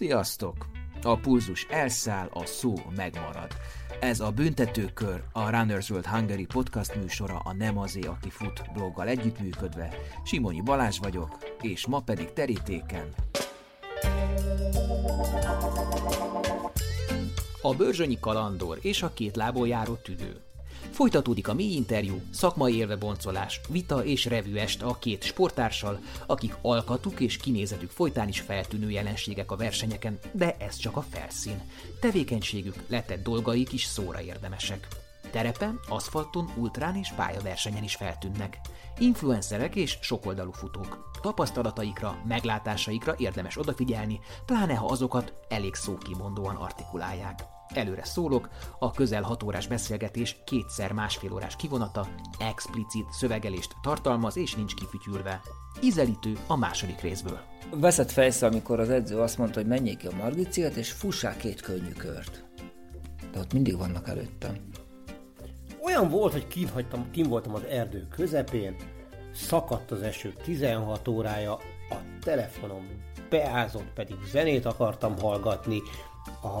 Sziasztok! A pulzus elszáll, a szó megmarad. Ez a Büntetőkör, a Runners World Hungary podcast műsora a Nem azé, aki fut bloggal együttműködve. Simonyi Balázs vagyok, és ma pedig terítéken. A Börzsönyi Kalandor és a két lából járó tüdő. Folytatódik a mély interjú, szakmai érve boncolás, vita és revűest a két sportársal, akik alkatuk és kinézetük folytán is feltűnő jelenségek a versenyeken, de ez csak a felszín. Tevékenységük, letett dolgaik is szóra érdemesek. Terepen, aszfalton, ultrán és pályaversenyen is feltűnnek. Influencerek és sokoldalú futók. Tapasztalataikra, meglátásaikra érdemes odafigyelni, pláne ha azokat elég szókimondóan artikulálják. Előre szólok, a közel 6 órás beszélgetés kétszer másfél órás kivonata, explicit szövegelést tartalmaz és nincs kifütyülve. Ízelítő a második részből. Veszett fejsze, amikor az edző azt mondta, hogy menjék ki a Margit és fussák két könnyű kört. De ott mindig vannak előttem. Olyan volt, hogy kin, hagytam, kin voltam az erdő közepén, szakadt az eső 16 órája, a telefonom beázott, pedig zenét akartam hallgatni, a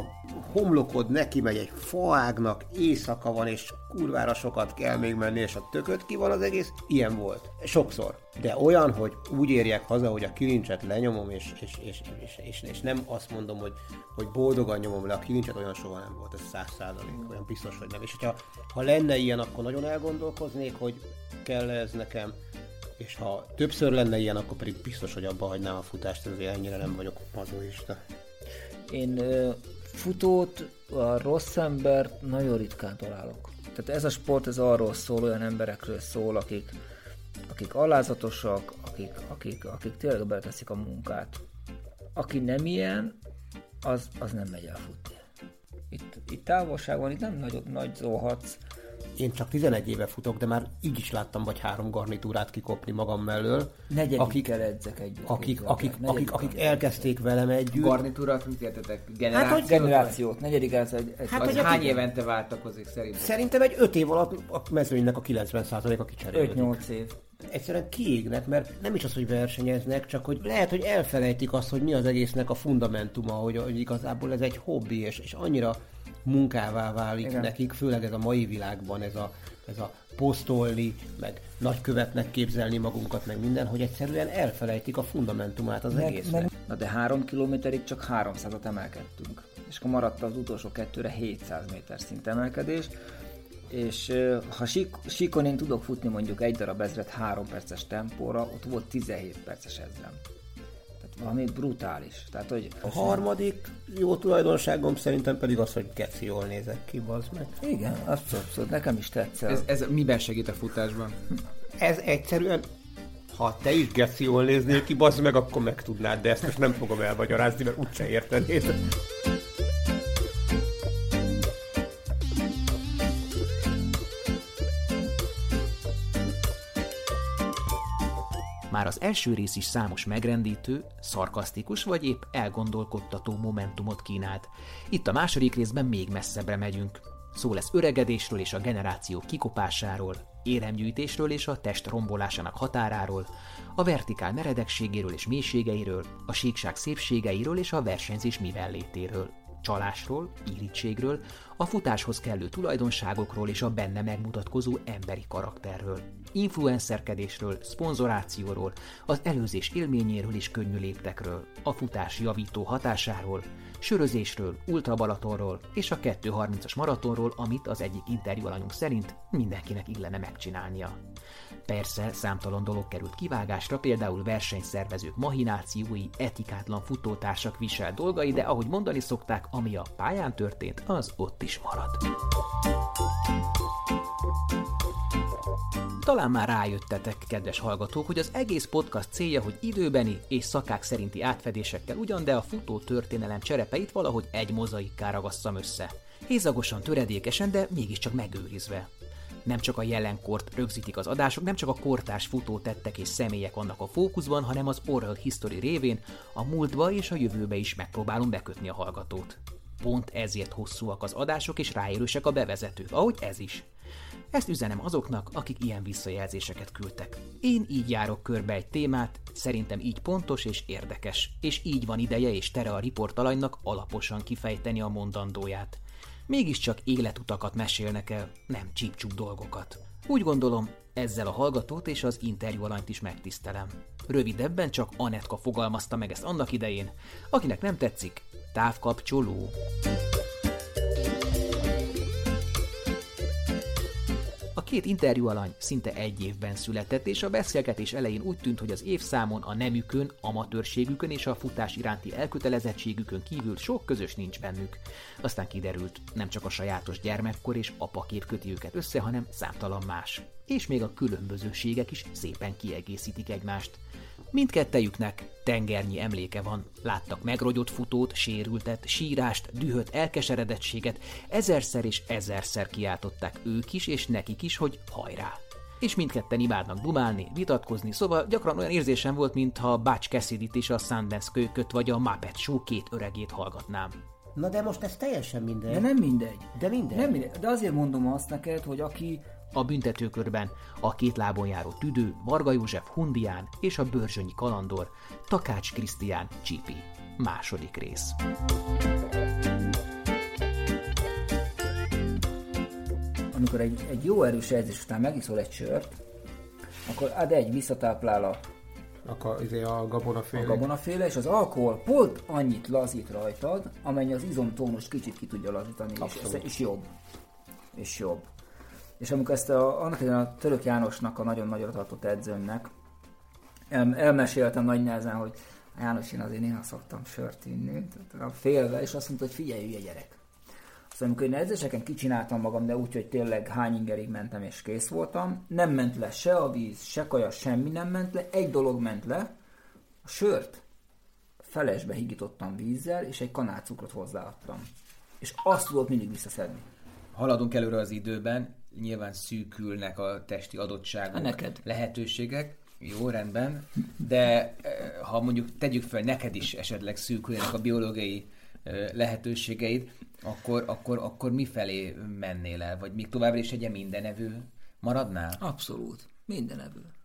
homlokod neki megy egy faágnak, éjszaka van, és kurvára sokat kell még menni, és a tököt ki van az egész. Ilyen volt. Sokszor. De olyan, hogy úgy érjek haza, hogy a kilincset lenyomom, és, és, és, és, és, és nem azt mondom, hogy, hogy boldogan nyomom le a kilincset, olyan soha nem volt, ez száz százalék, olyan biztos, hogy nem. És hogyha ha lenne ilyen, akkor nagyon elgondolkoznék, hogy kell ez nekem, és ha többször lenne ilyen, akkor pedig biztos, hogy abba hagynám a futást, ezért ennyire nem vagyok mazoista. Én futót, a rossz embert nagyon ritkán találok. Tehát ez a sport, ez arról szól, olyan emberekről szól, akik, akik alázatosak, akik, akik, akik tényleg beleteszik a munkát. Aki nem ilyen, az, az nem megy el futni. Itt, itt távolságban, itt nem nagy, nagy zóhatsz, én csak 11 éve futok, de már így is láttam vagy három garnitúrát kikopni magam mellől. Negyedikkel edzek együtt. Akik, akik, akik, akik elkezdték velem együtt. Garnitúrát mit értetek? Generációt? Hát, hogy generációt, negyedik ez egy, egy hát, hogy hány évente váltakozik szerintem? Szerintem egy 5 év alatt a mezőnynek a 90%-a kicserélődik. 5-8 év egyszerűen kiégnek, mert nem is az, hogy versenyeznek, csak hogy lehet, hogy elfelejtik azt, hogy mi az egésznek a fundamentuma, hogy, hogy igazából ez egy hobbi, és, és annyira munkává válik Igen. nekik, főleg ez a mai világban, ez a, ez a posztolni, meg nagykövetnek képzelni magunkat, meg minden, hogy egyszerűen elfelejtik a fundamentumát az meg, egésznek. Meg... Na de három kilométerig csak 300-at emelkedtünk, és akkor maradt az utolsó kettőre 700 méter szint emelkedés, és ha sík, síkon én tudok futni mondjuk egy darab ezret három perces tempóra, ott volt 17 perces ezrem valami brutális. Tehát, hogy a harmadik jó tulajdonságom szerintem pedig az, hogy keci jól nézek ki, bazd meg. Igen, azt abszolút, nekem is tetszett. Ez, ez miben segít a futásban? Ez egyszerűen ha te is geci jól néznél ki, bazd meg, akkor meg tudnád, de ezt most nem fogom elmagyarázni, mert úgyse értenéd. Első rész is számos megrendítő, szarkasztikus vagy épp elgondolkodtató momentumot kínált. Itt a második részben még messzebbre megyünk. Szó lesz öregedésről és a generáció kikopásáról, éremgyűjtésről és a test rombolásának határáról, a vertikál meredekségéről és mélységeiről, a síkság szépségeiről és a versenyzés mivellétéről csalásról, irítségről, a futáshoz kellő tulajdonságokról és a benne megmutatkozó emberi karakterről, influencerkedésről, szponzorációról, az előzés élményéről és könnyű léptekről, a futás javító hatásáról, sörözésről, ultrabalatonról és a 2.30-as maratonról, amit az egyik interjú alanyunk szerint mindenkinek illene megcsinálnia. Persze számtalan dolog került kivágásra, például versenyszervezők mahinációi, etikátlan futótársak visel dolgai, de ahogy mondani szokták, ami a pályán történt, az ott is marad. Talán már rájöttetek, kedves hallgatók, hogy az egész podcast célja, hogy időbeni és szakák szerinti átfedésekkel ugyan, de a futó történelem cserepeit valahogy egy mozaikká ragasszam össze. Hézagosan, töredékesen, de mégiscsak megőrizve. Nem csak a jelenkort rögzítik az adások, nem csak a kortás futótettek és személyek vannak a fókuszban, hanem az oral history révén a múltba és a jövőbe is megpróbálom bekötni a hallgatót. Pont ezért hosszúak az adások és ráérősek a bevezetők, ahogy ez is. Ezt üzenem azoknak, akik ilyen visszajelzéseket küldtek. Én így járok körbe egy témát, Szerintem így pontos és érdekes, és így van ideje és tere a riportalanynak alaposan kifejteni a mondandóját. Mégiscsak életutakat mesélnek el, nem csípcsúk dolgokat. Úgy gondolom, ezzel a hallgatót és az interjú is megtisztelem. Rövidebben csak Anetka fogalmazta meg ezt annak idején. Akinek nem tetszik, távkapcsoló. Két interjú alany szinte egy évben született, és a beszélgetés elején úgy tűnt, hogy az évszámon a nemükön, amatőrségükön és a futás iránti elkötelezettségükön kívül sok közös nincs bennük. Aztán kiderült, nem csak a sajátos gyermekkor és apakép köti őket össze, hanem számtalan más. És még a különbözőségek is szépen kiegészítik egymást. Mindkettejüknek tengernyi emléke van. Láttak megrogyott futót, sérültet, sírást, dühöt, elkeseredettséget. Ezerszer és ezerszer kiáltották ők is és nekik is, hogy hajrá! És mindketten imádnak dumálni, vitatkozni, szóval gyakran olyan érzésem volt, mintha Bács cassidy és a Sundance kölyköt vagy a Muppet Show két öregét hallgatnám. Na de most ez teljesen mindegy. De nem mindegy. De mindegy. Nem mindegy. De azért mondom azt neked, hogy aki a büntetőkörben a két lábon járó tüdő Varga József Hundián és a bőrzsönyi kalandor Takács Krisztián Csipi. Második rész. amikor egy, egy jó erős edzés után megiszol egy sört, akkor ad egy visszatáplál a, Akkor izé a gabonaféle. a gabonaféle, és az alkohol pont annyit lazít rajtad, amennyi az izomtónus kicsit ki tudja lazítani, és, Abszolút. és jobb. És jobb. És amikor ezt a, annak idején a Török Jánosnak, a nagyon nagyra tartott edzőmnek, el, elmeséltem nagy nehezen, hogy János, én azért néha szoktam sört inni, tehát félve, és azt mondta, hogy figyelj, hülye gyerek. Aztán amikor én edzéseken kicsináltam magam, de úgy, hogy tényleg hány ingerig mentem és kész voltam, nem ment le se a víz, se kaja, semmi nem ment le, egy dolog ment le, a sört felesbe higítottam vízzel, és egy kanál cukrot hozzáadtam. És azt tudott mindig visszaszedni. Haladunk előre az időben, nyilván szűkülnek a testi adottságok, Hát neked. lehetőségek, jó, rendben, de eh, ha mondjuk tegyük fel, neked is esetleg szűkülnek a biológiai eh, lehetőségeid, akkor, akkor, akkor mifelé mennél el? Vagy még továbbra is egy mindenevő maradnál? Abszolút. Minden ebből.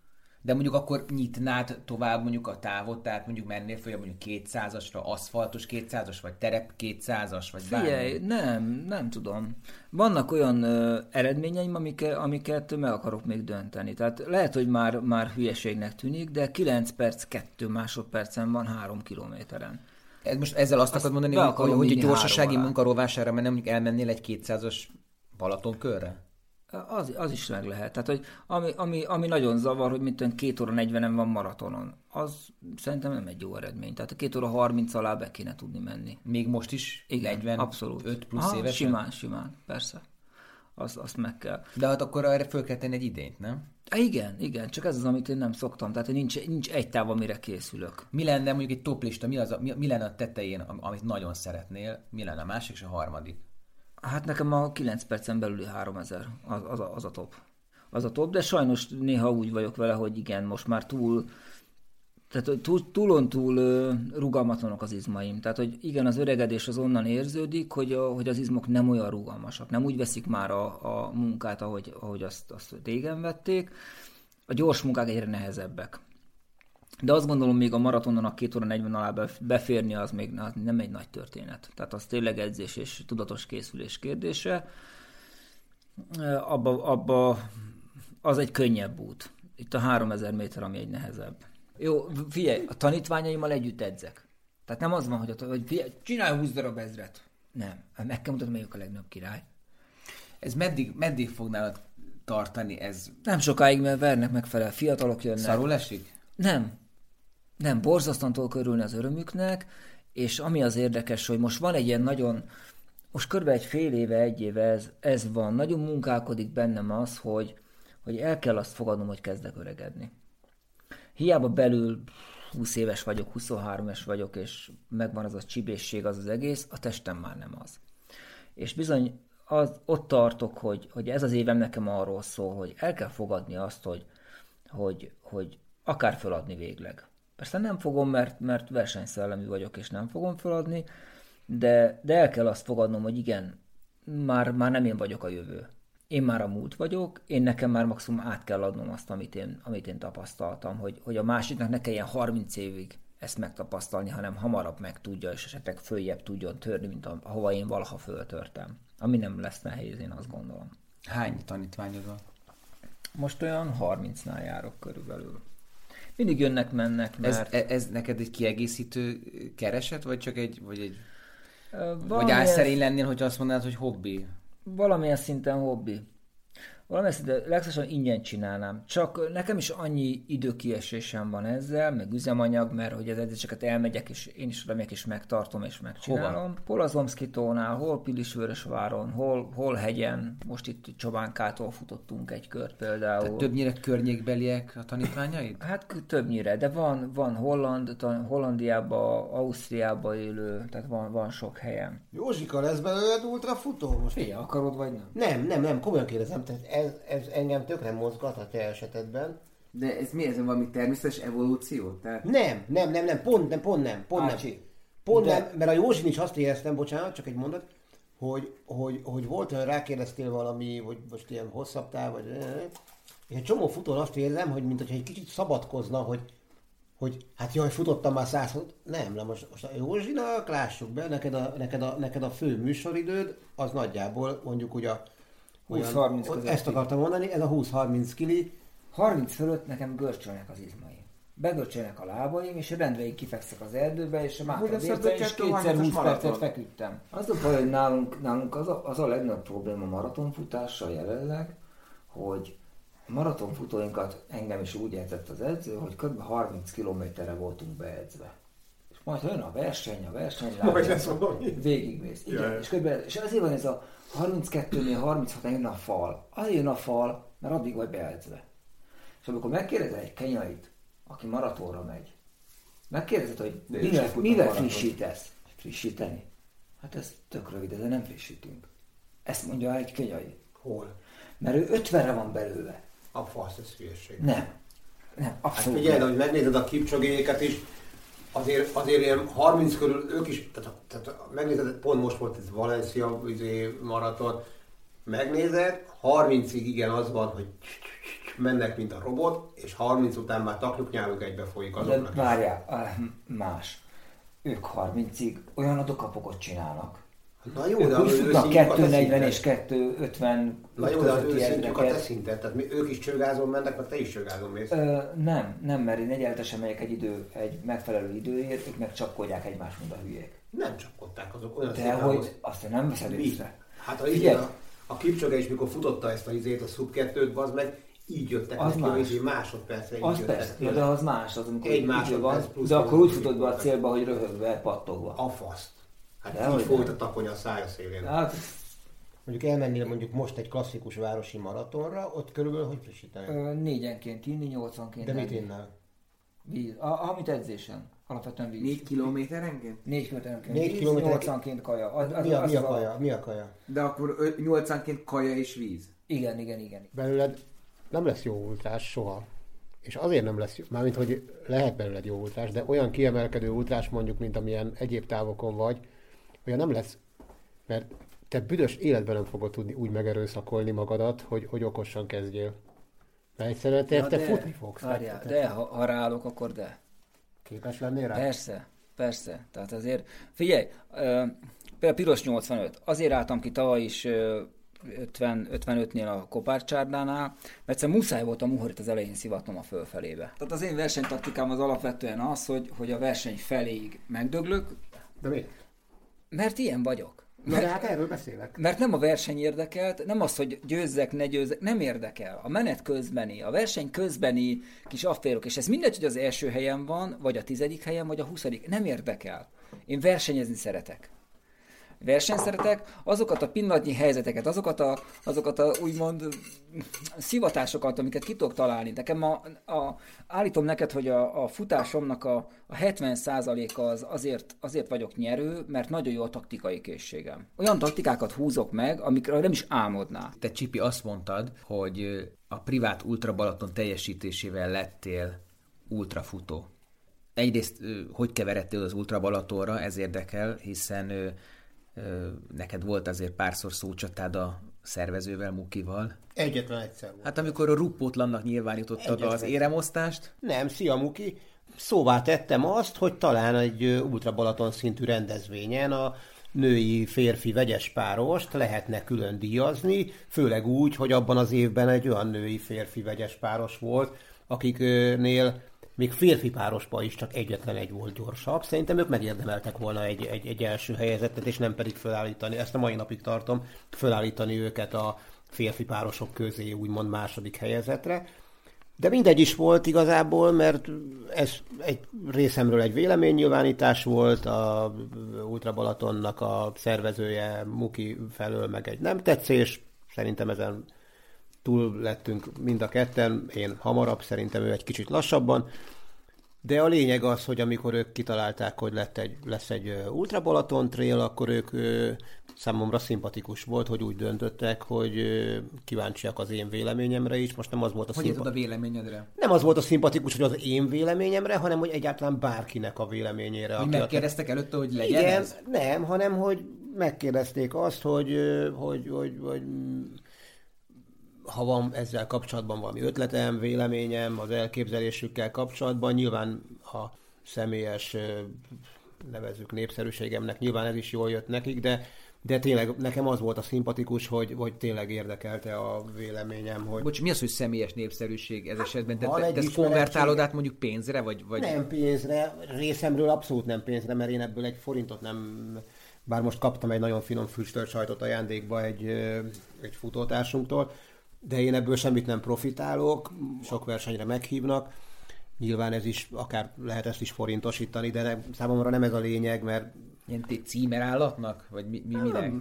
De mondjuk akkor nyitnád tovább mondjuk a távot, tehát mondjuk mennél föl mondjuk 200-asra, aszfaltos 200-as, vagy terep 200-as, vagy Figyelj, bármi. nem, nem tudom. Vannak olyan ö, eredményeim, amiket, amiket meg akarok még dönteni. Tehát lehet, hogy már, már hülyeségnek tűnik, de 9 perc, 2 másodpercen van 3 kilométeren. Ez most ezzel azt akarod mondani, hogy, hogy a gyorsasági három alá. munka rovására mennem, mondjuk elmennél egy 200-as Balaton körre? Az, az is meg lehet. Tehát, hogy ami, ami, ami nagyon zavar, hogy mint olyan 2 óra 40-en van maratonon, az szerintem nem egy jó eredmény. Tehát a 2 óra 30 alá be kéne tudni menni. Még most is? Igen, 40, abszolút. 5 plusz Aha, évesen? Simán, simán, persze. Azt, azt meg kell. De hát akkor erre föl kell tenni egy idényt, nem? Há, igen, igen, csak ez az, amit én nem szoktam. Tehát nincs, nincs egy táv, amire készülök. Mi lenne mondjuk egy toplista, mi, az a, mi, mi lenne a tetején, am- amit nagyon szeretnél, mi lenne a másik és a harmadik? Hát nekem a 9 percen belüli 3000, az, az, a, az a top. Az a top, de sajnos néha úgy vagyok vele, hogy igen, most már túl, tehát túl, túlon rugalmatlanok az izmaim. Tehát, hogy igen, az öregedés az onnan érződik, hogy, a, hogy az izmok nem olyan rugalmasak, nem úgy veszik már a, a munkát, ahogy, ahogy azt, azt régen vették. A gyors munkák egyre nehezebbek. De azt gondolom, még a maratonon a 2 óra 40 alá bef- beférni az még az nem egy nagy történet. Tehát az tényleg edzés és tudatos készülés kérdése. Abba, abba az egy könnyebb út. Itt a 3000 méter, ami egy nehezebb. Jó, figyelj, a tanítványaimmal együtt edzek. Tehát nem az van, hogy, a, hogy figyelj, csinálj 20 darab ezret. Nem. Meg kell mutatni, melyik a legnagyobb király. Ez meddig, meddig fog nálad tartani? Ez Nem sokáig, mert vernek megfelel, fiatalok jönnek. szarul esik? Nem. Nem, borzasztóan tudok örülni az örömüknek, és ami az érdekes, hogy most van egy ilyen nagyon, most kb. egy fél éve, egy éve ez, ez van, nagyon munkálkodik bennem az, hogy, hogy el kell azt fogadnom, hogy kezdek öregedni. Hiába belül 20 éves vagyok, 23 éves vagyok, és megvan az a csibészség, az az egész, a testem már nem az. És bizony az, ott tartok, hogy, hogy ez az évem nekem arról szól, hogy el kell fogadni azt, hogy, hogy, hogy akár feladni végleg. Persze nem fogom, mert, mert versenyszellemű vagyok, és nem fogom feladni, de, de el kell azt fogadnom, hogy igen, már, már nem én vagyok a jövő. én már a múlt vagyok, én nekem már maximum át kell adnom azt, amit én, amit én tapasztaltam, hogy, hogy a másiknak ne kelljen 30 évig ezt megtapasztalni, hanem hamarabb meg tudja, és esetleg följebb tudjon törni, mint ahova én valaha föltörtem. Ami nem lesz nehéz, én azt gondolom. Hány tanítványod van? Most olyan 30-nál járok körülbelül. Mindig jönnek, mennek, mert... Ez, ez neked egy kiegészítő kereset, vagy csak egy, vagy egy... Valamilyen, vagy álszerény lennél, hogy azt mondanád, hogy hobbi? Valamilyen szinten hobbi. Valami de legszorosan ingyen csinálnám. Csak nekem is annyi időkiesésem van ezzel, meg üzemanyag, mert hogy az edzéseket elmegyek, és én is remegyek, és megtartom, és megcsinálom. Hova? Hol az Omszkitónál, hol Pilisvörösváron, hol, hol hegyen. Most itt Csobánkától futottunk egy kört például. Tehát többnyire környékbeliek a tanítványaid? Hát többnyire, de van, van Holland, Hollandiába, Ausztriába élő, tehát van, van sok helyen. Józsika, lesz belőled ultrafutó most? Figyelj, akarod vagy nem? Nem, nem, nem, komolyan kérdezem. Tehát ez, ez engem tökre mozgat a te esetedben. De ez mi? Ez valami természetes evolúció? Tehát... Nem, nem, nem, nem, pont nem, pont nem, pont Ácsi. nem. Pont De... nem, mert a Józsin is azt éreztem, bocsánat, csak egy mondat, hogy, hogy, hogy volt olyan rákérdeztél valami, hogy most ilyen hosszabb táv, vagy... És egy csomó futón azt érzem, hogy mint egy kicsit szabadkozna, hogy, hogy hát jaj, futottam már száz, nem, nem, most, most a Józsinak lássuk be, neked a, neked, a, neked a fő műsoridőd, az nagyjából mondjuk ugye a 20-30 között. Ezt akartam mondani, ez a 20-30 kili. 30 fölött nekem görcsölnek az izmaim. Begörcsölnek a lábaim, és rendben kifekszek az erdőbe, és a és kétszer 20 percet feküdtem. Az a baj, hogy nálunk, nálunk az, a, az a legnagyobb probléma maratonfutással jelenleg, hogy maratonfutóinkat engem is úgy edzett az edző, hogy kb. 30 kilométerre voltunk beedzve. És majd jön a verseny, a verseny, lesz végigmész. Igen, és, kb. és azért van ez a 32-nél 36 jön a fal. Azért jön a fal, mert addig vagy beedzve. És amikor megkérdezel egy kenyait, aki maratonra megy, megkérdezed, hogy De mivel, mivel frissítesz? Frissíteni? Hát ez tök rövid, de nem frissítünk. Ezt mondja egy kenyai. Hol? Mert ő 50-re van belőle. A fasz, ez hülyeség. Nem. Nem, hát abszolút. Hát figyelj, hogy megnézed a kipcsogéket is, azért, azért ilyen 30 körül ők is, tehát, tehát megnézed, pont most volt ez Valencia izé, maraton, megnézed, 30-ig igen az van, hogy mennek, mint a robot, és 30 után már takjuk nyáluk egybe folyik azoknak. De várjál, más. Ők 30-ig olyan adokapokot csinálnak, Na jó, de úgy futnak 240 és 250 Na jó, de az ő szintjük a te szintet, tehát mi, ők is csőgázon mennek, meg te is csőgázon mész. Ö, nem, nem, mert én egyenletesen megyek egy, idő, egy megfelelő időért, ők meg csapkodják egymást, mint a hülyék. Nem csapkodták azok olyan De hogy, azt nem veszed észre. Hát a, igen, a, a Kipcsoge is, mikor futotta ezt a izét, a sub 2 az meg így jöttek az neki, más. másodpercre az így persze, de az más, az amikor egy másodperc van, de akkor úgy futod be a célba, hogy röhögve, pattogva. A faszt. Hát De így folyt a takonya a szája szélén. Hát, mondjuk elmennél mondjuk most egy klasszikus városi maratonra, ott körülbelül hogy frissítenek? négyenként inni, nyolcanként. De mit innál? Víz. A, amit edzésen. Alapvetően víz. Négy kilométerenként? Négy kilométerenként. Négy kilométer... Nyolcanként kaja. Az, az, mi, a, az mi a kaja? A... Mi a kaja? De akkor nyolcanként kaja és víz. Igen, igen, igen. Belőled nem lesz jó ultrás soha. És azért nem lesz, jó, mármint hogy lehet belőled jó ultrás, de olyan kiemelkedő ultrás mondjuk, mint amilyen egyéb távokon vagy, olyan nem lesz, mert te büdös életben nem fogod tudni úgy megerőszakolni magadat, hogy, hogy okosan kezdjél. Mert egyszerűen te, te de, futni fogsz. Várjál, te, de, ha, ha ráállok, akkor de. Képes lennél rá? Persze, persze. Tehát azért, figyelj, például Piros 85, azért álltam ki tavaly is 50, 55-nél a Kopárcsárdánál, mert egyszerűen muszáj volt a muhorit az elején szivatnom a fölfelébe. Tehát az én versenytaktikám az alapvetően az, hogy, hogy a verseny feléig megdöglök. De mi? Mert ilyen vagyok. Mert, de hát erről beszélek. Mert nem a verseny érdekelt, nem az, hogy győzzek, ne győzzek, nem érdekel. A menet közbeni, a verseny közbeni kis afférok, és ez mindegy, hogy az első helyen van, vagy a tizedik helyen, vagy a huszadik, nem érdekel. Én versenyezni szeretek versenyszeretek, azokat a pillanatnyi helyzeteket, azokat a, azokat a úgymond szivatásokat, amiket ki tudok találni. Nekem a, a, állítom neked, hogy a, a futásomnak a, a 70%-a az azért, azért vagyok nyerő, mert nagyon jó a taktikai készségem. Olyan taktikákat húzok meg, amikről nem is álmodná. Te Csipi azt mondtad, hogy a privát ultrabalaton teljesítésével lettél ultrafutó. Egyrészt, hogy keveredtél az ultrabalatonra, ez érdekel, hiszen neked volt azért párszor szócsatád a szervezővel, Mukival. Egyetlen egyszer volt. Hát amikor a ruppótlannak nyilvánítottad Egyetlen. az éremosztást, Nem, szia Muki. Szóvá tettem azt, hogy talán egy Ultra Balaton szintű rendezvényen a női férfi vegyes párost lehetne külön díjazni, főleg úgy, hogy abban az évben egy olyan női férfi vegyes páros volt, akiknél még férfi párosban is csak egyetlen egy volt gyorsabb. Szerintem ők megérdemeltek volna egy, egy, egy első helyezettet, és nem pedig felállítani, ezt a mai napig tartom, felállítani őket a férfi párosok közé, úgymond második helyezetre. De mindegy is volt igazából, mert ez egy részemről egy véleménynyilvánítás volt, a Ultra Balatonnak a szervezője Muki felől meg egy nem tetszés. Szerintem ezen túl lettünk mind a ketten, én hamarabb, szerintem ő egy kicsit lassabban. De a lényeg az, hogy amikor ők kitalálták, hogy lett egy, lesz egy Ultra Balaton Trail, akkor ők számomra szimpatikus volt, hogy úgy döntöttek, hogy kíváncsiak az én véleményemre is. Most nem az volt a hogy szimpa- a véleményedre? nem az volt a szimpatikus, hogy az én véleményemre, hanem hogy egyáltalán bárkinek a véleményére. Hogy megkérdeztek előtte, hogy legyen Igen, ez? nem, hanem hogy megkérdezték azt, hogy, hogy, hogy, hogy mm, ha van ezzel kapcsolatban valami ötletem, véleményem, az elképzelésükkel kapcsolatban, nyilván a személyes, nevezzük népszerűségemnek, nyilván ez is jól jött nekik, de de tényleg nekem az volt a szimpatikus, hogy, hogy tényleg érdekelte a véleményem, hogy Bocs, mi az, hogy személyes népszerűség ez esetben? Te, te, ezt konvertálod át mondjuk pénzre, vagy, vagy... Nem pénzre, részemről abszolút nem pénzre, mert én ebből egy forintot nem... Bár most kaptam egy nagyon finom füstölt sajtot ajándékba egy, egy futótársunktól, de én ebből semmit nem profitálok, sok versenyre meghívnak. Nyilván ez is, akár lehet ezt is forintosítani, de nem, számomra nem ez a lényeg, mert Ilyen té- címerállatnak? Vagy mi, mi, minek?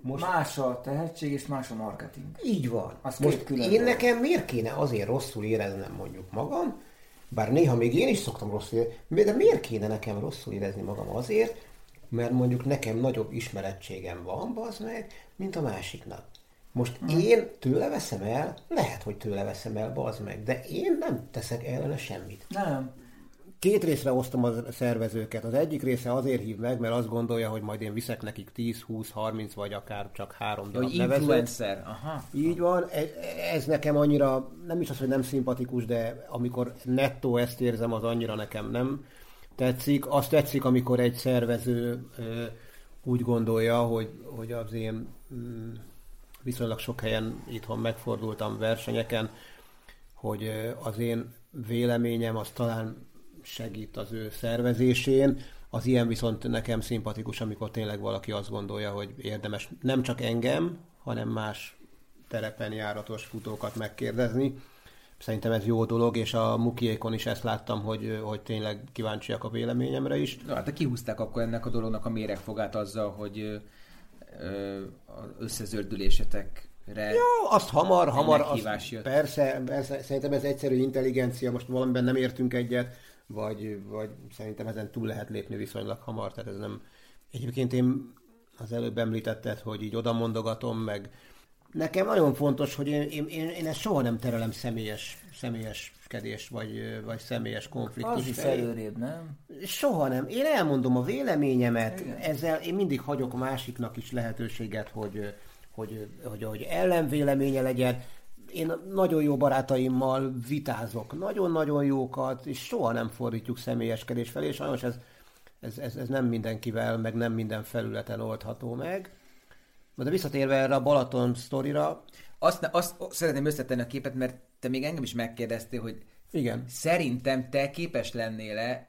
Most... Más a tehetség és más a marketing. Így van. Az Most én dolog. nekem miért kéne azért rosszul éreznem mondjuk magam, bár néha még én is szoktam rosszul érezni, de miért kéne nekem rosszul érezni magam azért, mert mondjuk nekem nagyobb ismerettségem van, bazd meg, mint a másiknak. Most Mhm. én tőle veszem el, lehet, hogy tőle veszem el, bazd meg, de én nem teszek ellene semmit. Nem. Két részre osztom a szervezőket. Az egyik része azért hív meg, mert azt gondolja, hogy majd én viszek nekik 10, 20, 30 vagy akár csak három darab Hogy influencer. Aha. Így van, ez, ez nekem annyira, nem is az, hogy nem szimpatikus, de amikor nettó ezt érzem, az annyira nekem nem tetszik. Azt tetszik, amikor egy szervező ö, úgy gondolja, hogy, hogy az én mm, viszonylag sok helyen itthon megfordultam versenyeken, hogy az én véleményem az talán segít az ő szervezésén. Az ilyen viszont nekem szimpatikus, amikor tényleg valaki azt gondolja, hogy érdemes nem csak engem, hanem más terepen járatos futókat megkérdezni. Szerintem ez jó dolog, és a Mukiékon is ezt láttam, hogy, hogy tényleg kíváncsiak a véleményemre is. Na, hát kihúzták akkor ennek a dolognak a méregfogát azzal, hogy az összezördülésetekre... Jó, azt hamar, hamar, azt, jött. persze, persze, szerintem ez egyszerű intelligencia, most valamiben nem értünk egyet, vagy, vagy szerintem ezen túl lehet lépni viszonylag hamar, tehát ez nem... Egyébként én az előbb említetted, hogy így oda mondogatom, meg nekem nagyon fontos, hogy én, én, én, én ezt soha nem terelem személyes, személyeskedés, vagy, vagy személyes konfliktus. Az is előrébb, nem? Soha nem. Én elmondom a véleményemet, Igen. ezzel én mindig hagyok másiknak is lehetőséget, hogy, hogy, hogy, hogy ellenvéleménye legyen. Én nagyon jó barátaimmal vitázok, nagyon-nagyon jókat, és soha nem fordítjuk személyeskedés felé, és sajnos ez, ez, ez, ez nem mindenkivel, meg nem minden felületen oldható meg. De visszatérve erre a Balaton sztorira, Azt, ne- azt szeretném összetenni a képet, mert te még engem is megkérdeztél, hogy igen, szerintem te képes lennél-e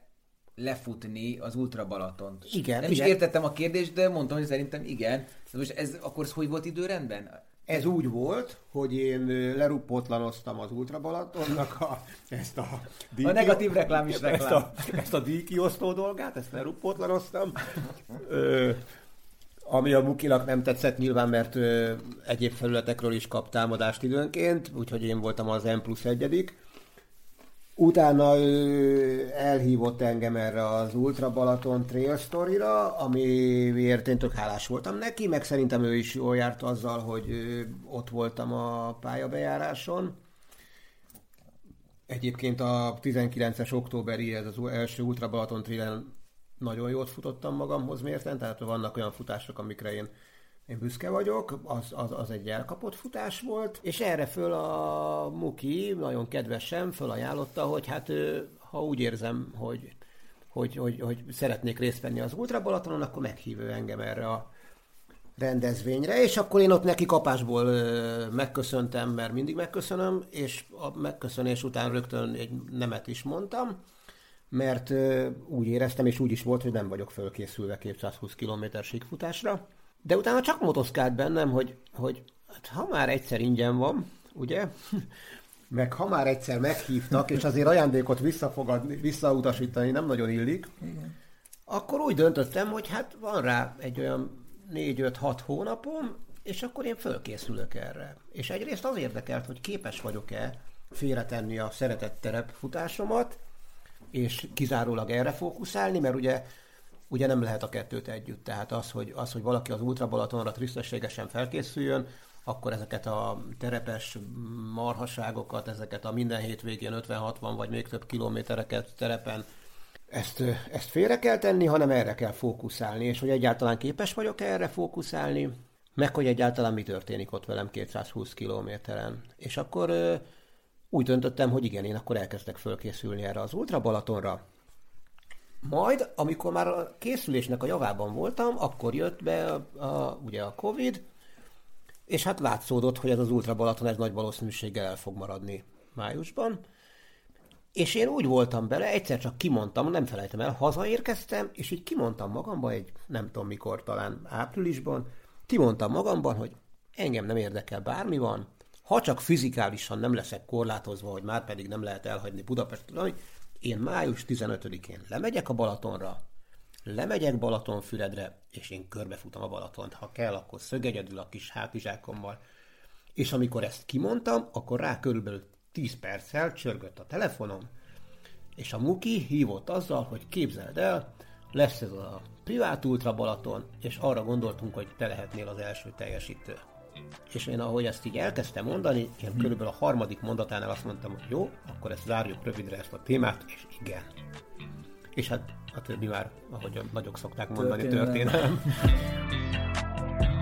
lefutni az Ultra Balatont. Igen, Nem igen. is értettem a kérdést, de mondtam, hogy szerintem igen. De most ez, akkor ez hogy volt időrendben? Ez úgy volt, hogy én leruppotlanoztam az Ultra Balatonnak a, ezt a... A negatív reklám is ezt reklám. a, ezt a díjkiosztó dolgát, ezt leruppotlanoztam. Ö, ami a Mukinak nem tetszett nyilván, mert ö, egyéb felületekről is kap támadást időnként, úgyhogy én voltam az M plusz egyedik. Utána ő elhívott engem erre az Ultra Balaton Trail Story-ra, amiért én tök hálás voltam neki, meg szerintem ő is jól járt azzal, hogy ott voltam a pályabejáráson. Egyébként a 19-es októberi, ez az első Ultra Balaton Trailen nagyon jót futottam magamhoz mérten, tehát vannak olyan futások, amikre én én büszke vagyok, az, az, az egy elkapott futás volt, és erre föl a Muki nagyon kedvesen fölajánlotta, hogy hát ha úgy érzem, hogy, hogy, hogy, hogy szeretnék részt venni az Ultra Balatonon, akkor meghív engem erre a rendezvényre, és akkor én ott neki kapásból megköszöntem, mert mindig megköszönöm, és a megköszönés után rögtön egy nemet is mondtam, mert úgy éreztem, és úgy is volt, hogy nem vagyok fölkészülve 220 km síkfutásra. De utána csak motoszkált bennem, hogy, hogy hát, ha már egyszer ingyen van, ugye, meg ha már egyszer meghívtak, és azért ajándékot visszafogadni, visszautasítani nem nagyon illik, Igen. akkor úgy döntöttem, hogy hát van rá egy olyan 4-5-6 hónapom, és akkor én fölkészülök erre. És egyrészt az érdekelt, hogy képes vagyok-e félretenni a szeretett terepfutásomat, és kizárólag erre fókuszálni, mert ugye ugye nem lehet a kettőt együtt. Tehát az, hogy, az, hogy valaki az Ultra Balatonra tisztességesen felkészüljön, akkor ezeket a terepes marhaságokat, ezeket a minden hétvégén 50-60 vagy még több kilométereket terepen, ezt, ezt félre kell tenni, hanem erre kell fókuszálni, és hogy egyáltalán képes vagyok erre fókuszálni, meg hogy egyáltalán mi történik ott velem 220 kilométeren. És akkor úgy döntöttem, hogy igen, én akkor elkezdek fölkészülni erre az Ultra Balatonra, majd, amikor már a készülésnek a javában voltam, akkor jött be a, a, ugye a Covid, és hát látszódott, hogy ez az Ultra Balaton ez nagy valószínűséggel el fog maradni májusban. És én úgy voltam bele, egyszer csak kimondtam, nem felejtem el, hazaérkeztem, és így kimondtam magamban, egy nem tudom mikor, talán áprilisban, kimondtam magamban, hogy engem nem érdekel bármi van, ha csak fizikálisan nem leszek korlátozva, hogy már pedig nem lehet elhagyni Budapestet, én május 15-én lemegyek a Balatonra, lemegyek Balatonfüredre, és én körbefutom a Balatont. Ha kell, akkor szögegyedül a kis hátizsákommal. És amikor ezt kimondtam, akkor rá körülbelül 10 perccel csörgött a telefonom, és a Muki hívott azzal, hogy képzeld el, lesz ez a privát ultra Balaton, és arra gondoltunk, hogy te lehetnél az első teljesítő. És én ahogy ezt így elkezdtem mondani, én hmm. körülbelül a harmadik mondatánál azt mondtam, hogy jó, akkor ezt zárjuk rövidre ezt a témát, és igen. És hát a többi már, ahogy a nagyok szokták mondani, történelem. történelem.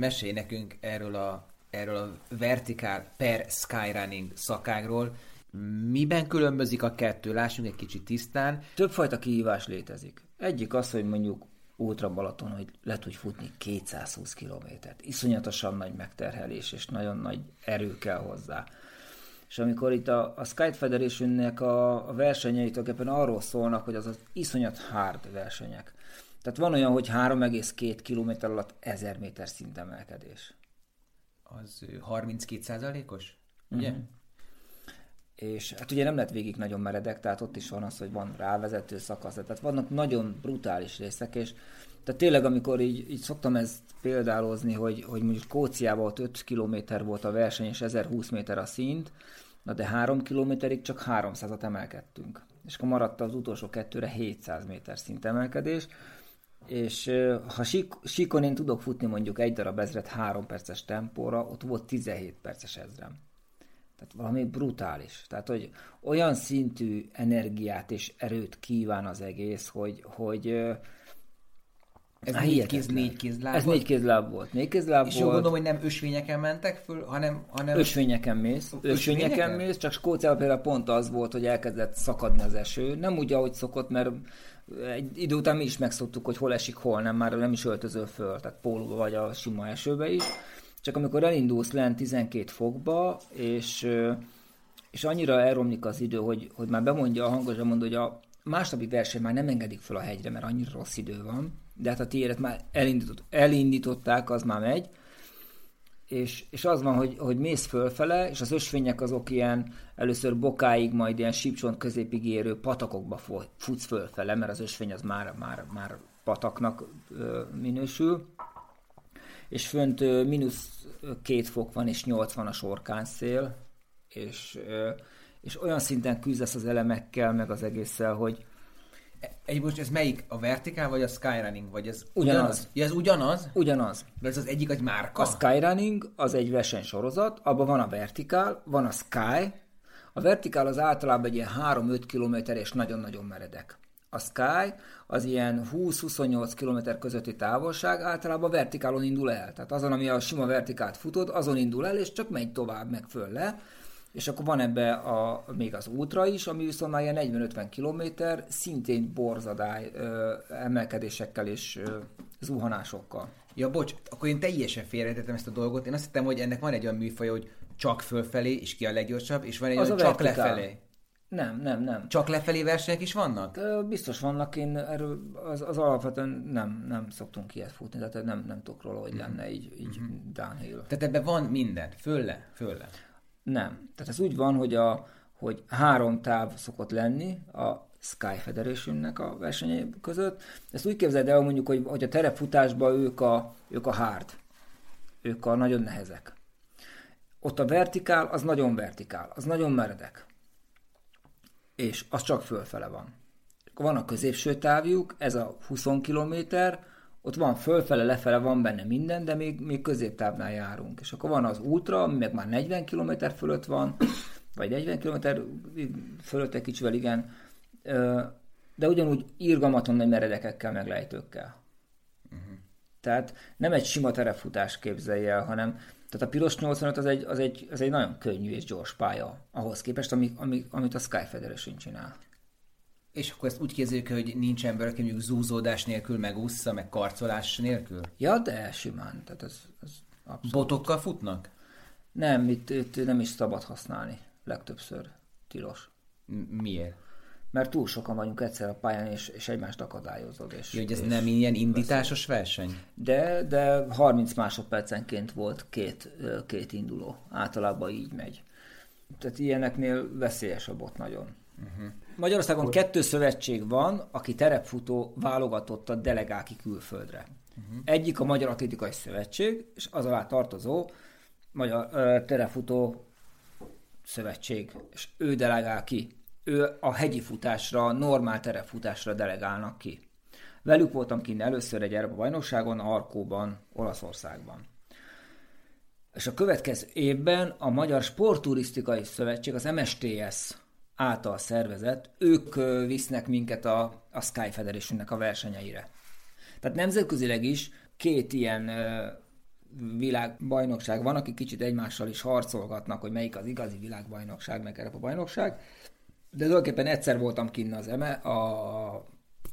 mesélj nekünk erről a, erről a vertikál per skyrunning szakágról. Miben különbözik a kettő? Lássunk egy kicsit tisztán. Többfajta kihívás létezik. Egyik az, hogy mondjuk Ultra Balaton, hogy le tudj futni 220 kilométert. Iszonyatosan nagy megterhelés, és nagyon nagy erő kell hozzá. És amikor itt a, a Sky Federationnek a, a versenyei tulajdonképpen arról szólnak, hogy az az iszonyat hard versenyek. Tehát van olyan, hogy 3,2 km alatt 1000 méter szintemelkedés. Az 32 százalékos? Ugye? Uh-huh. És hát ugye nem lett végig nagyon meredek, tehát ott is van az, hogy van rávezető szakasz, tehát vannak nagyon brutális részek, és tehát tényleg, amikor így, így szoktam ezt példálozni, hogy, hogy mondjuk Kóciában ott 5 km volt a verseny, és 1020 méter a szint, na de 3 kilométerig csak 300-at emelkedtünk. És akkor maradt az utolsó kettőre 700 méter szintemelkedés, és ha sík, síkon én tudok futni mondjuk egy darab ezret három perces tempóra, ott volt 17 perces ezrem. Tehát valami brutális. Tehát, hogy olyan szintű energiát és erőt kíván az egész, hogy, hogy ez Há, négy, kéz, négy kézláb Ez négy kézláb volt. Négy kézláb és volt. gondolom, hogy nem ösvényeken mentek föl, hanem... hanem... Ösvényeken mész. Ösvényeken, ösvényeken mész, csak Skóciában például pont az volt, hogy elkezdett szakadni az eső. Nem úgy, ahogy szokott, mert egy idő után mi is megszoktuk, hogy hol esik, hol nem, már nem is öltözöl föl, tehát pólóba vagy a sima esőbe is. Csak amikor elindulsz lent 12 fokba, és, és annyira elromlik az idő, hogy, hogy már bemondja a hangosan mondja, hogy a másnapi verseny már nem engedik föl a hegyre, mert annyira rossz idő van, de hát a tiédet már elindított, elindították, az már megy, és, és az van, hogy, hogy mész fölfele, és az ösvények azok ilyen először bokáig, majd ilyen sípcsont középig érő patakokba futsz fölfele, mert az ösvény az már, már, már pataknak ö, minősül, és fönt ö, mínusz két fok van és 80 a sorkánszél, és, és olyan szinten küzdesz az elemekkel, meg az egésszel, hogy egy most ez melyik? A vertikál vagy a skyrunning? Vagy ez Ugyanaz. ugyanaz? Ja, ez ugyanaz? ugyanaz. De ez az egyik egy márka? A skyrunning az egy versenysorozat, abban van a vertikál, van a sky. A vertikál az általában egy ilyen 3-5 km és nagyon-nagyon meredek. A sky az ilyen 20-28 km közötti távolság általában vertikálon indul el. Tehát azon, ami a sima vertikált futod, azon indul el, és csak megy tovább, meg föl le. És akkor van ebbe a, még az útra is, ami viszont már ilyen 40-50 km, szintén borzadály ö, emelkedésekkel és ö, zuhanásokkal. Ja, bocs, akkor én teljesen félretettem ezt a dolgot. Én azt hittem, hogy ennek van egy olyan műfaj, hogy csak fölfelé, és ki a leggyorsabb, és van egy Az olyan, csak vertikál. lefelé. Nem, nem, nem. Csak lefelé versenyek is vannak? Ö, Biztos vannak, én erről az, az alapvetően nem, nem szoktunk ilyet futni, tehát nem, nem tudok róla, hogy lenne így, így downhill. Tehát ebben van minden. Fölle, fölle. Nem. Tehát ez úgy van, hogy, a, hogy három táv szokott lenni a Sky Federationnek a versenyei között. Ezt úgy képzeld el, mondjuk, hogy, hogy a terepfutásban ők a, ők a hard. Ők a nagyon nehezek. Ott a vertikál, az nagyon vertikál, az nagyon meredek. És az csak fölfele van. Van a középső távjuk, ez a 20 km, ott van fölfele, lefele, van benne minden, de még, még középtávnál járunk. És akkor van az ultra, ami meg már 40 km fölött van, vagy 40 km fölött egy kicsivel, igen, de ugyanúgy irgalmaton nagy meredekekkel, meg lejtőkkel. Tehát nem egy sima terepfutás képzelje el, hanem tehát a piros 85 az egy, az egy, az egy nagyon könnyű és gyors pálya ahhoz képest, ami, ami, amit a Sky Federation csinál. És akkor ezt úgy képzeljük, hogy nincs ember, aki mondjuk zúzódás nélkül megúszza, meg karcolás nélkül? Ja, de simán, tehát ez, ez abszolút. Botokkal futnak? Nem, itt, itt nem is szabad használni, legtöbbször tilos. M- miért? Mert túl sokan vagyunk egyszer a pályán, és, és egymást akadályozod. És, Ja, hogy ez és, nem ilyen indításos verseny? De, de 30 másodpercenként volt két, két induló. Általában így megy. Tehát ilyeneknél veszélyes a bot nagyon. Uh-huh. Magyarországon kettő szövetség van, aki terepfutó válogatottat delegál ki külföldre. Uh-huh. Egyik a Magyar Atlétikai Szövetség, és az alá tartozó Magyar ö, Terepfutó Szövetség, és ő delegál ki. Ő a hegyi futásra, normál terepfutásra delegálnak ki. Velük voltam kint először egy Európa bajnokságon, Arkóban, Olaszországban. És a következő évben a Magyar Sportturisztikai Szövetség, az MSTS által szervezett, ők visznek minket a, a Sky Federationnek a versenyeire. Tehát nemzetközileg is két ilyen világbajnokság van, akik kicsit egymással is harcolgatnak, hogy melyik az igazi világbajnokság, meg Európa bajnokság. De tulajdonképpen egyszer voltam kinn az eme, a,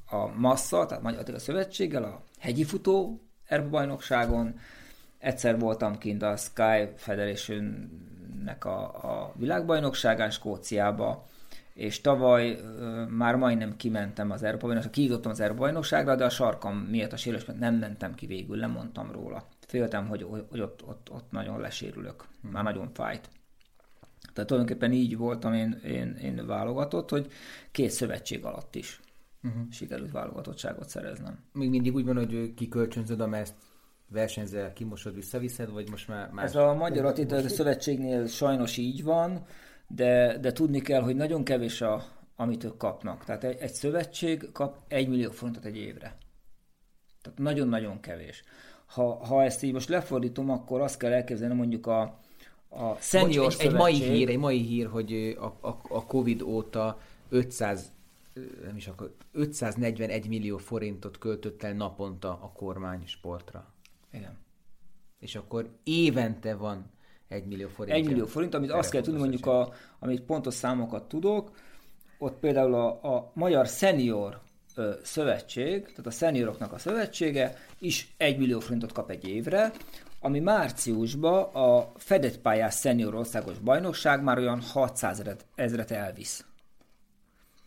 a Massa, tehát Magyar Atlétikai Szövetséggel, a hegyi futó Európa bajnokságon, egyszer voltam kint a Sky Federationnek a, a világbajnokságán Skóciába, és tavaly már majdnem kimentem az Európa bajnokságra, kijutottam az Európa bajnokságra, de a sarkam miatt a sérülés miatt nem mentem ki végül, lemondtam róla. Féltem, hogy, hogy ott, ott, ott nagyon lesérülök, már nagyon fájt. Tehát tulajdonképpen így voltam én, én, én válogatott, hogy két szövetség alatt is uh-huh. sikerült válogatottságot szereznem. Még mindig úgy van, hogy kikölcsönzöd, amelyezt versenyzel, kimosod, visszaviszed, vagy most már más? Ez a Magyar Atlétikai Szövetségnél sajnos így van, de, de tudni kell, hogy nagyon kevés a, amit ők kapnak. Tehát egy, egy szövetség kap 1 millió forintot egy évre. Tehát nagyon-nagyon kevés. Ha, ha ezt így most lefordítom, akkor azt kell elképzelni mondjuk a, a senior Bocs, egy, egy mai hír, egy mai hír, hogy a, a, a Covid óta 500 ö, nem is akar, 541 millió forintot költött el naponta a kormány sportra. Igen. És akkor évente van 1 millió forint. 1 millió forint, amit azt kell tudni, mondjuk, a, amit pontos számokat tudok, ott például a, a Magyar Senior ö, Szövetség, tehát a szenioroknak a szövetsége is 1 millió forintot kap egy évre, ami márciusban a fedett pályás szenior országos bajnokság már olyan 600 ezret- elvisz.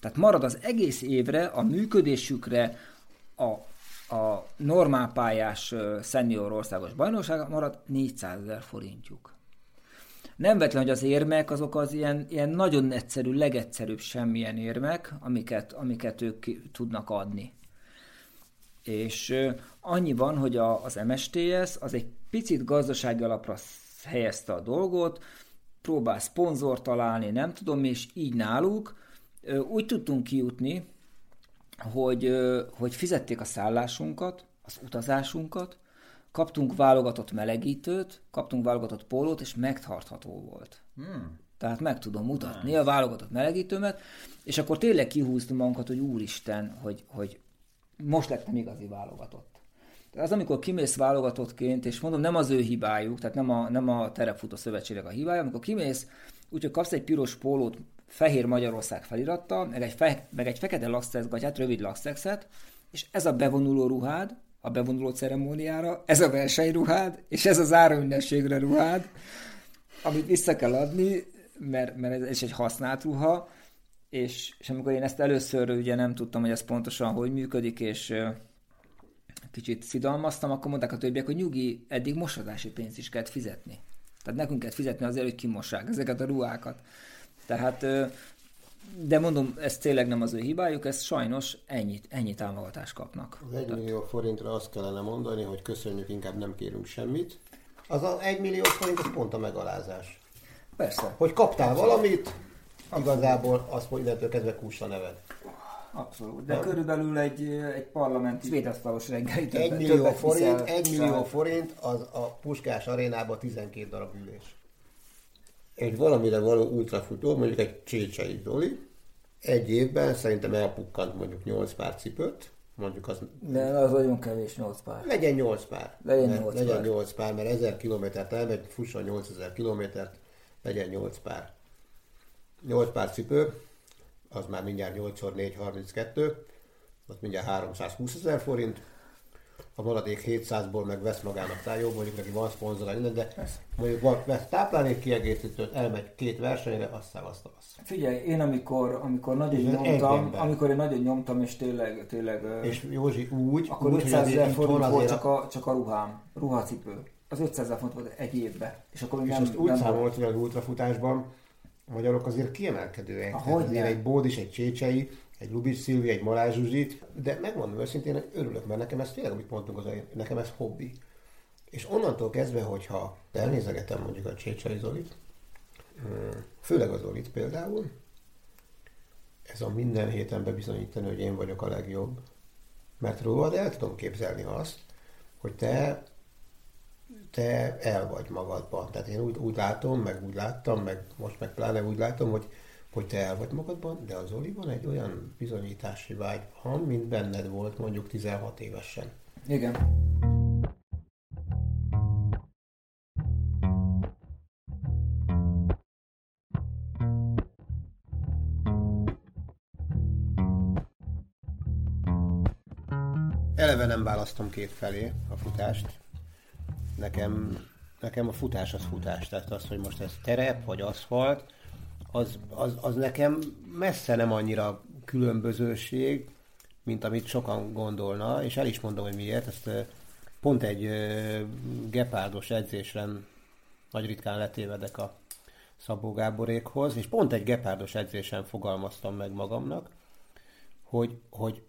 Tehát marad az egész évre a működésükre a, a normál pályás szenior országos bajnokság marad 400 ezer forintjuk. Nem vetlen, hogy az érmek azok az ilyen, ilyen nagyon egyszerű, legegyszerűbb semmilyen érmek, amiket, amiket ők tudnak adni. És annyi van, hogy a, az MSTS az egy picit gazdasági alapra helyezte a dolgot, próbál szponzor találni, nem tudom, és így náluk úgy tudtunk kijutni, hogy, hogy fizették a szállásunkat, az utazásunkat, kaptunk válogatott melegítőt, kaptunk válogatott pólót, és megtartható volt. Hmm. Tehát meg tudom mutatni a válogatott melegítőmet, és akkor tényleg kihúztunk magunkat, hogy úristen, hogy, hogy most lettem igazi válogatott. Tehát az, amikor kimész válogatottként, és mondom, nem az ő hibájuk, tehát nem a, nem a terepfutó szövetségek a hibája, amikor kimész, úgyhogy kapsz egy piros pólót, fehér Magyarország felirattal, meg egy, fe, meg egy fekete lakszexgatját, rövid lakszexet, és ez a bevonuló ruhád, a bevonuló ceremóniára, ez a versenyruhád, és ez az áraünnepségre ruhád, amit vissza kell adni, mert, mert ez egy használt ruha, és, és amikor én ezt először ugye nem tudtam, hogy ez pontosan hogy működik, és kicsit szidalmaztam, akkor mondták a többiek, hogy nyugi, eddig mosodási pénzt is kellett fizetni. Tehát nekünk kell fizetni azért, hogy kimossák ezeket a ruhákat. Tehát, de mondom, ez tényleg nem az ő hibájuk, ez sajnos ennyit, ennyi támogatást kapnak. Az 1 millió forintra azt kellene mondani, hogy köszönjük, inkább nem kérünk semmit. Az az 1 millió forint, az pont a megalázás. Persze. Hogy kaptál valamit, igazából azt, hogy innentől kezdve kússa neved. Abszolút, de nem? körülbelül egy, egy parlamenti védasztalos reggeli egy millió forint, egy millió forint az a Puskás arénában 12 darab ülés. Egy valamire való ultrafutó, mondjuk egy Csécsei Zoli, egy évben szerintem elpukkant mondjuk 8 pár cipőt, mondjuk az... De az nagyon kevés 8 pár. Legyen 8 pár. Legyen 8 legyen pár. 8 pár, mert 1000 kilométert elmegy, fusson 8000 kilométert, legyen 8 pár. 8 pár cipő, az már mindjárt 8x4, 32, az mindjárt 320 ezer forint, a maradék 700-ból meg vesz magának tájó, mondjuk neki van szponzora, minden, de mondjuk van, vesz táplálék kiegészítőt, elmegy két versenyre, azt azt. Figyelj, én amikor, amikor nagyon nyomtam, amikor én nagyon nyomtam, és tényleg, tényleg és Józsi úgy, akkor úgy, 500 ezer forint volt csak a, csak a ruhám, ruhacipő. Az 500 ezer forint volt egy évben. És akkor és nem, azt úgy számolt, hogy az ultrafutásban, a magyarok azért kiemelkedőek. Ahogy azért egy Bódis, egy Csécsei, egy Lubics Szilvi, egy Malázs Zsuzsi, de megmondom őszintén, hogy örülök, mert nekem ez tényleg, amit mondtunk, az, nekem ez hobbi. És onnantól kezdve, hogyha elnézegetem mondjuk a Csécsei Zolit, főleg az Zolit például, ez a minden héten bebizonyítani, hogy én vagyok a legjobb, mert rólad el tudom képzelni azt, hogy te te el vagy magadban. Tehát én úgy, úgy látom, meg úgy láttam, meg most meg pláne úgy látom, hogy, hogy te el vagy magadban, de az Oliban egy olyan bizonyítási vágy van, mint benned volt mondjuk 16 évesen. Igen. Eleve nem választom két felé a futást, nekem, nekem a futás az futás. Tehát az, hogy most ez terep vagy aszfalt, az, az, az nekem messze nem annyira különbözőség, mint amit sokan gondolna, és el is mondom, hogy miért. Ezt pont egy gepárdos edzésen nagy ritkán letévedek a Szabó Gáborékhoz, és pont egy gepárdos edzésen fogalmaztam meg magamnak, hogy, hogy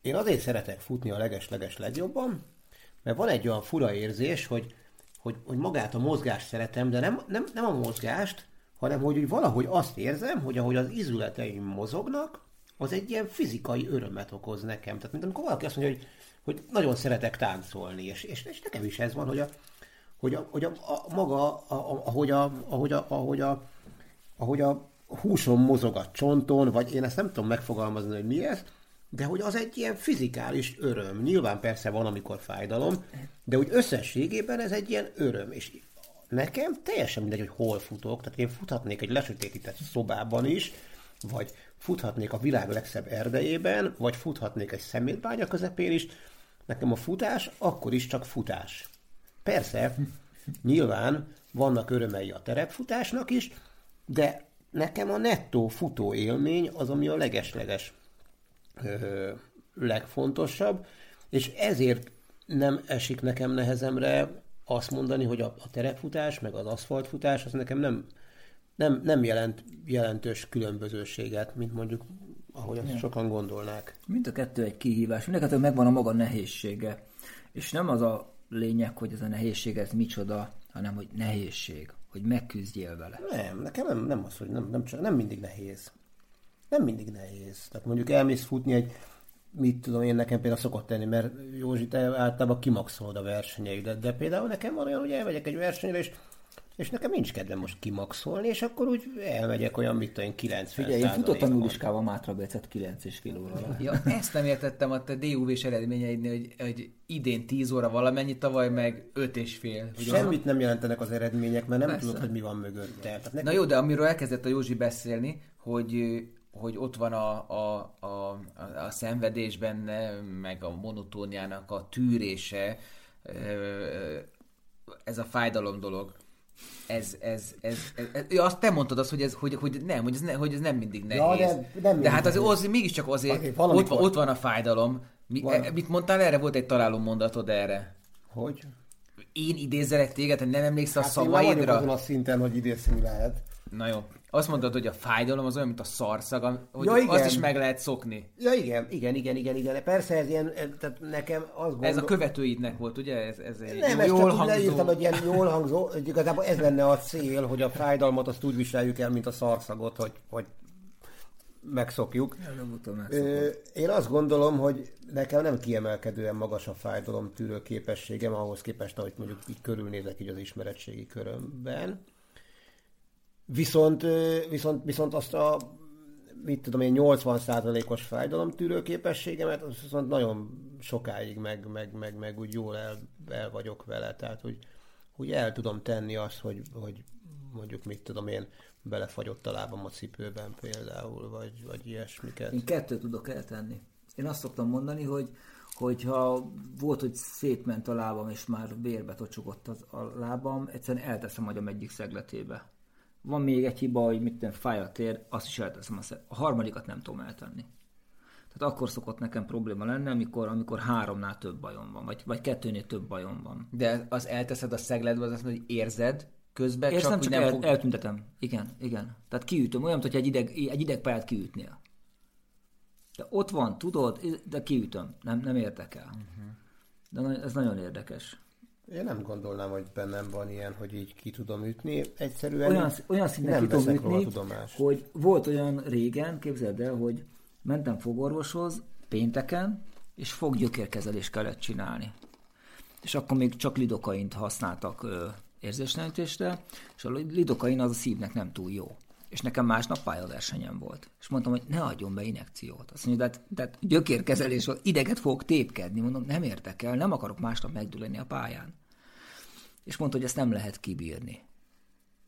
én azért szeretek futni a leges-leges legjobban, mert van egy olyan fura érzés, hogy, hogy, hogy magát a mozgást szeretem, de nem, nem, nem a mozgást, hanem hogy, hogy valahogy azt érzem, hogy ahogy az izületeim mozognak, az egy ilyen fizikai örömet okoz nekem. Tehát mint amikor valaki azt mondja, hogy, hogy nagyon szeretek táncolni, és, és, és nekem is ez van, hogy a, hogy a, hogy a, a maga, a, a, ahogy, a, ahogy, a, ahogy, a, ahogy a húsom mozog a csonton, vagy én ezt nem tudom megfogalmazni, hogy mi ez, de hogy az egy ilyen fizikális öröm. Nyilván persze van, amikor fájdalom, de hogy összességében ez egy ilyen öröm. És nekem teljesen mindegy, hogy hol futok, tehát én futhatnék egy lesötétített szobában is, vagy futhatnék a világ legszebb erdejében, vagy futhatnék egy szemétbánya közepén is, nekem a futás akkor is csak futás. Persze, nyilván vannak örömei a terepfutásnak is, de nekem a nettó futó élmény az, ami a legesleges legfontosabb, és ezért nem esik nekem nehezemre azt mondani, hogy a, a terepfutás, meg az aszfaltfutás, az nekem nem, nem, nem jelent jelentős különbözőséget, mint mondjuk ahogy azt sokan gondolnák. Mind a kettő egy kihívás, mind a kettő megvan a maga nehézsége. És nem az a lényeg, hogy ez a nehézség, ez micsoda, hanem hogy nehézség, hogy megküzdjél vele. Nem, nekem nem, nem az, hogy nem, nem, csak, nem mindig nehéz. Nem mindig nehéz. Tehát mondjuk elmész futni egy, mit tudom én, nekem például szokott tenni, mert Józsi, te általában kimaxolod a versenyeidet, de például nekem van olyan, hogy elmegyek egy versenyre, és és nekem nincs kedvem most kimaxolni, és akkor úgy elmegyek olyan, mit tudom én, 90 Figyelj, én futottam Juliskával Mátrabecet 9 és fél óra Ja, ezt nem értettem a te DUV-s eredményeidnél, hogy, hogy idén 10 óra valamennyi, tavaly meg 5 és fél. Semmit nem jelentenek az eredmények, mert nem Persze. tudod, hogy mi van mögötte. Tehát nekem... Na jó, de amiről elkezdett a Józsi beszélni, hogy hogy ott van a, a, a, a szenvedés benne, meg a monotóniának a tűrése, ez a fájdalom dolog ez, ez, ez, ez, ez ja, azt te mondtad azt, hogy, ez, hogy, hogy nem, hogy ez, ne, hogy ez nem mindig nehéz. Ja, de, nem mindig de hát az, az, mégiscsak azért, okay, ott, van, ott van a fájdalom. Mi, e, mit mondtál erre? Volt egy találó mondatod erre. Hogy? Én idézelek téged, nem emlékszel hát a szavaidra? Azon a szinten, hogy idézni lehet. Na jó. Azt mondtad, hogy a fájdalom az olyan, mint a szarszag, hogy ja, igen. azt is meg lehet szokni. Ja, igen, igen, igen, igen, igen. Persze ez ilyen, tehát nekem az gondol... Ez a követőidnek volt, ugye? Ez, ez egy Nem, jól, jól hangzó... leírtam, hogy ilyen jól hangzó, hogy igazából ez lenne a cél, hogy a fájdalmat azt úgy viseljük el, mint a szarszagot, hogy, hogy megszokjuk. Én azt gondolom, hogy nekem nem kiemelkedően magas a fájdalom tűrő képességem ahhoz képest, ahogy mondjuk így körülnézek így az ismeretségi körömben. Viszont, viszont, viszont azt a mit tudom én, 80%-os fájdalomtűrő képességemet, az viszont nagyon sokáig meg, meg, meg, meg úgy jól el, el vagyok vele, tehát úgy, úgy el tudom tenni azt, hogy, hogy mondjuk mit tudom én, belefagyott a lábam a cipőben például, vagy, vagy ilyesmiket. Én kettőt tudok eltenni. Én azt szoktam mondani, hogy hogyha volt, hogy szétment a lábam, és már vérbe tocsogott az, a lábam, egyszerűen elteszem agyam egyik szegletébe van még egy hiba, hogy mit tudom, fáj a tér, azt is elteszem, a, a harmadikat nem tudom eltenni. Tehát akkor szokott nekem probléma lenni, amikor, amikor háromnál több bajom van, vagy, vagy kettőnél több bajom van. De az elteszed a szegledbe, az azt mondod, hogy érzed, közben Érzem, csak, csak nem el, fog... eltüntetem. Igen, igen. Tehát kiütöm, olyan, hogy egy, ideg, egy idegpályát kiütnél. De ott van, tudod, de kiütöm, nem, nem érdekel. Uh-huh. De ez nagyon érdekes. Én nem gondolnám, hogy bennem van ilyen, hogy így ki tudom ütni. Egyszerűen olyan, olyan szinten ki tudom ütni, hogy volt olyan régen, képzeld el, hogy mentem fogorvoshoz pénteken, és foggyökérkezelést kellett csinálni. És akkor még csak lidokaint használtak ö, és a lidokain az a szívnek nem túl jó. És nekem másnap pályaversenyem volt. És mondtam, hogy ne adjon be inekciót. Azt mondja, de, de gyökérkezelés, ideget fogok tépkedni. Mondom, nem érdekel, nem akarok másnap megdüleni a pályán és mondta, hogy ezt nem lehet kibírni.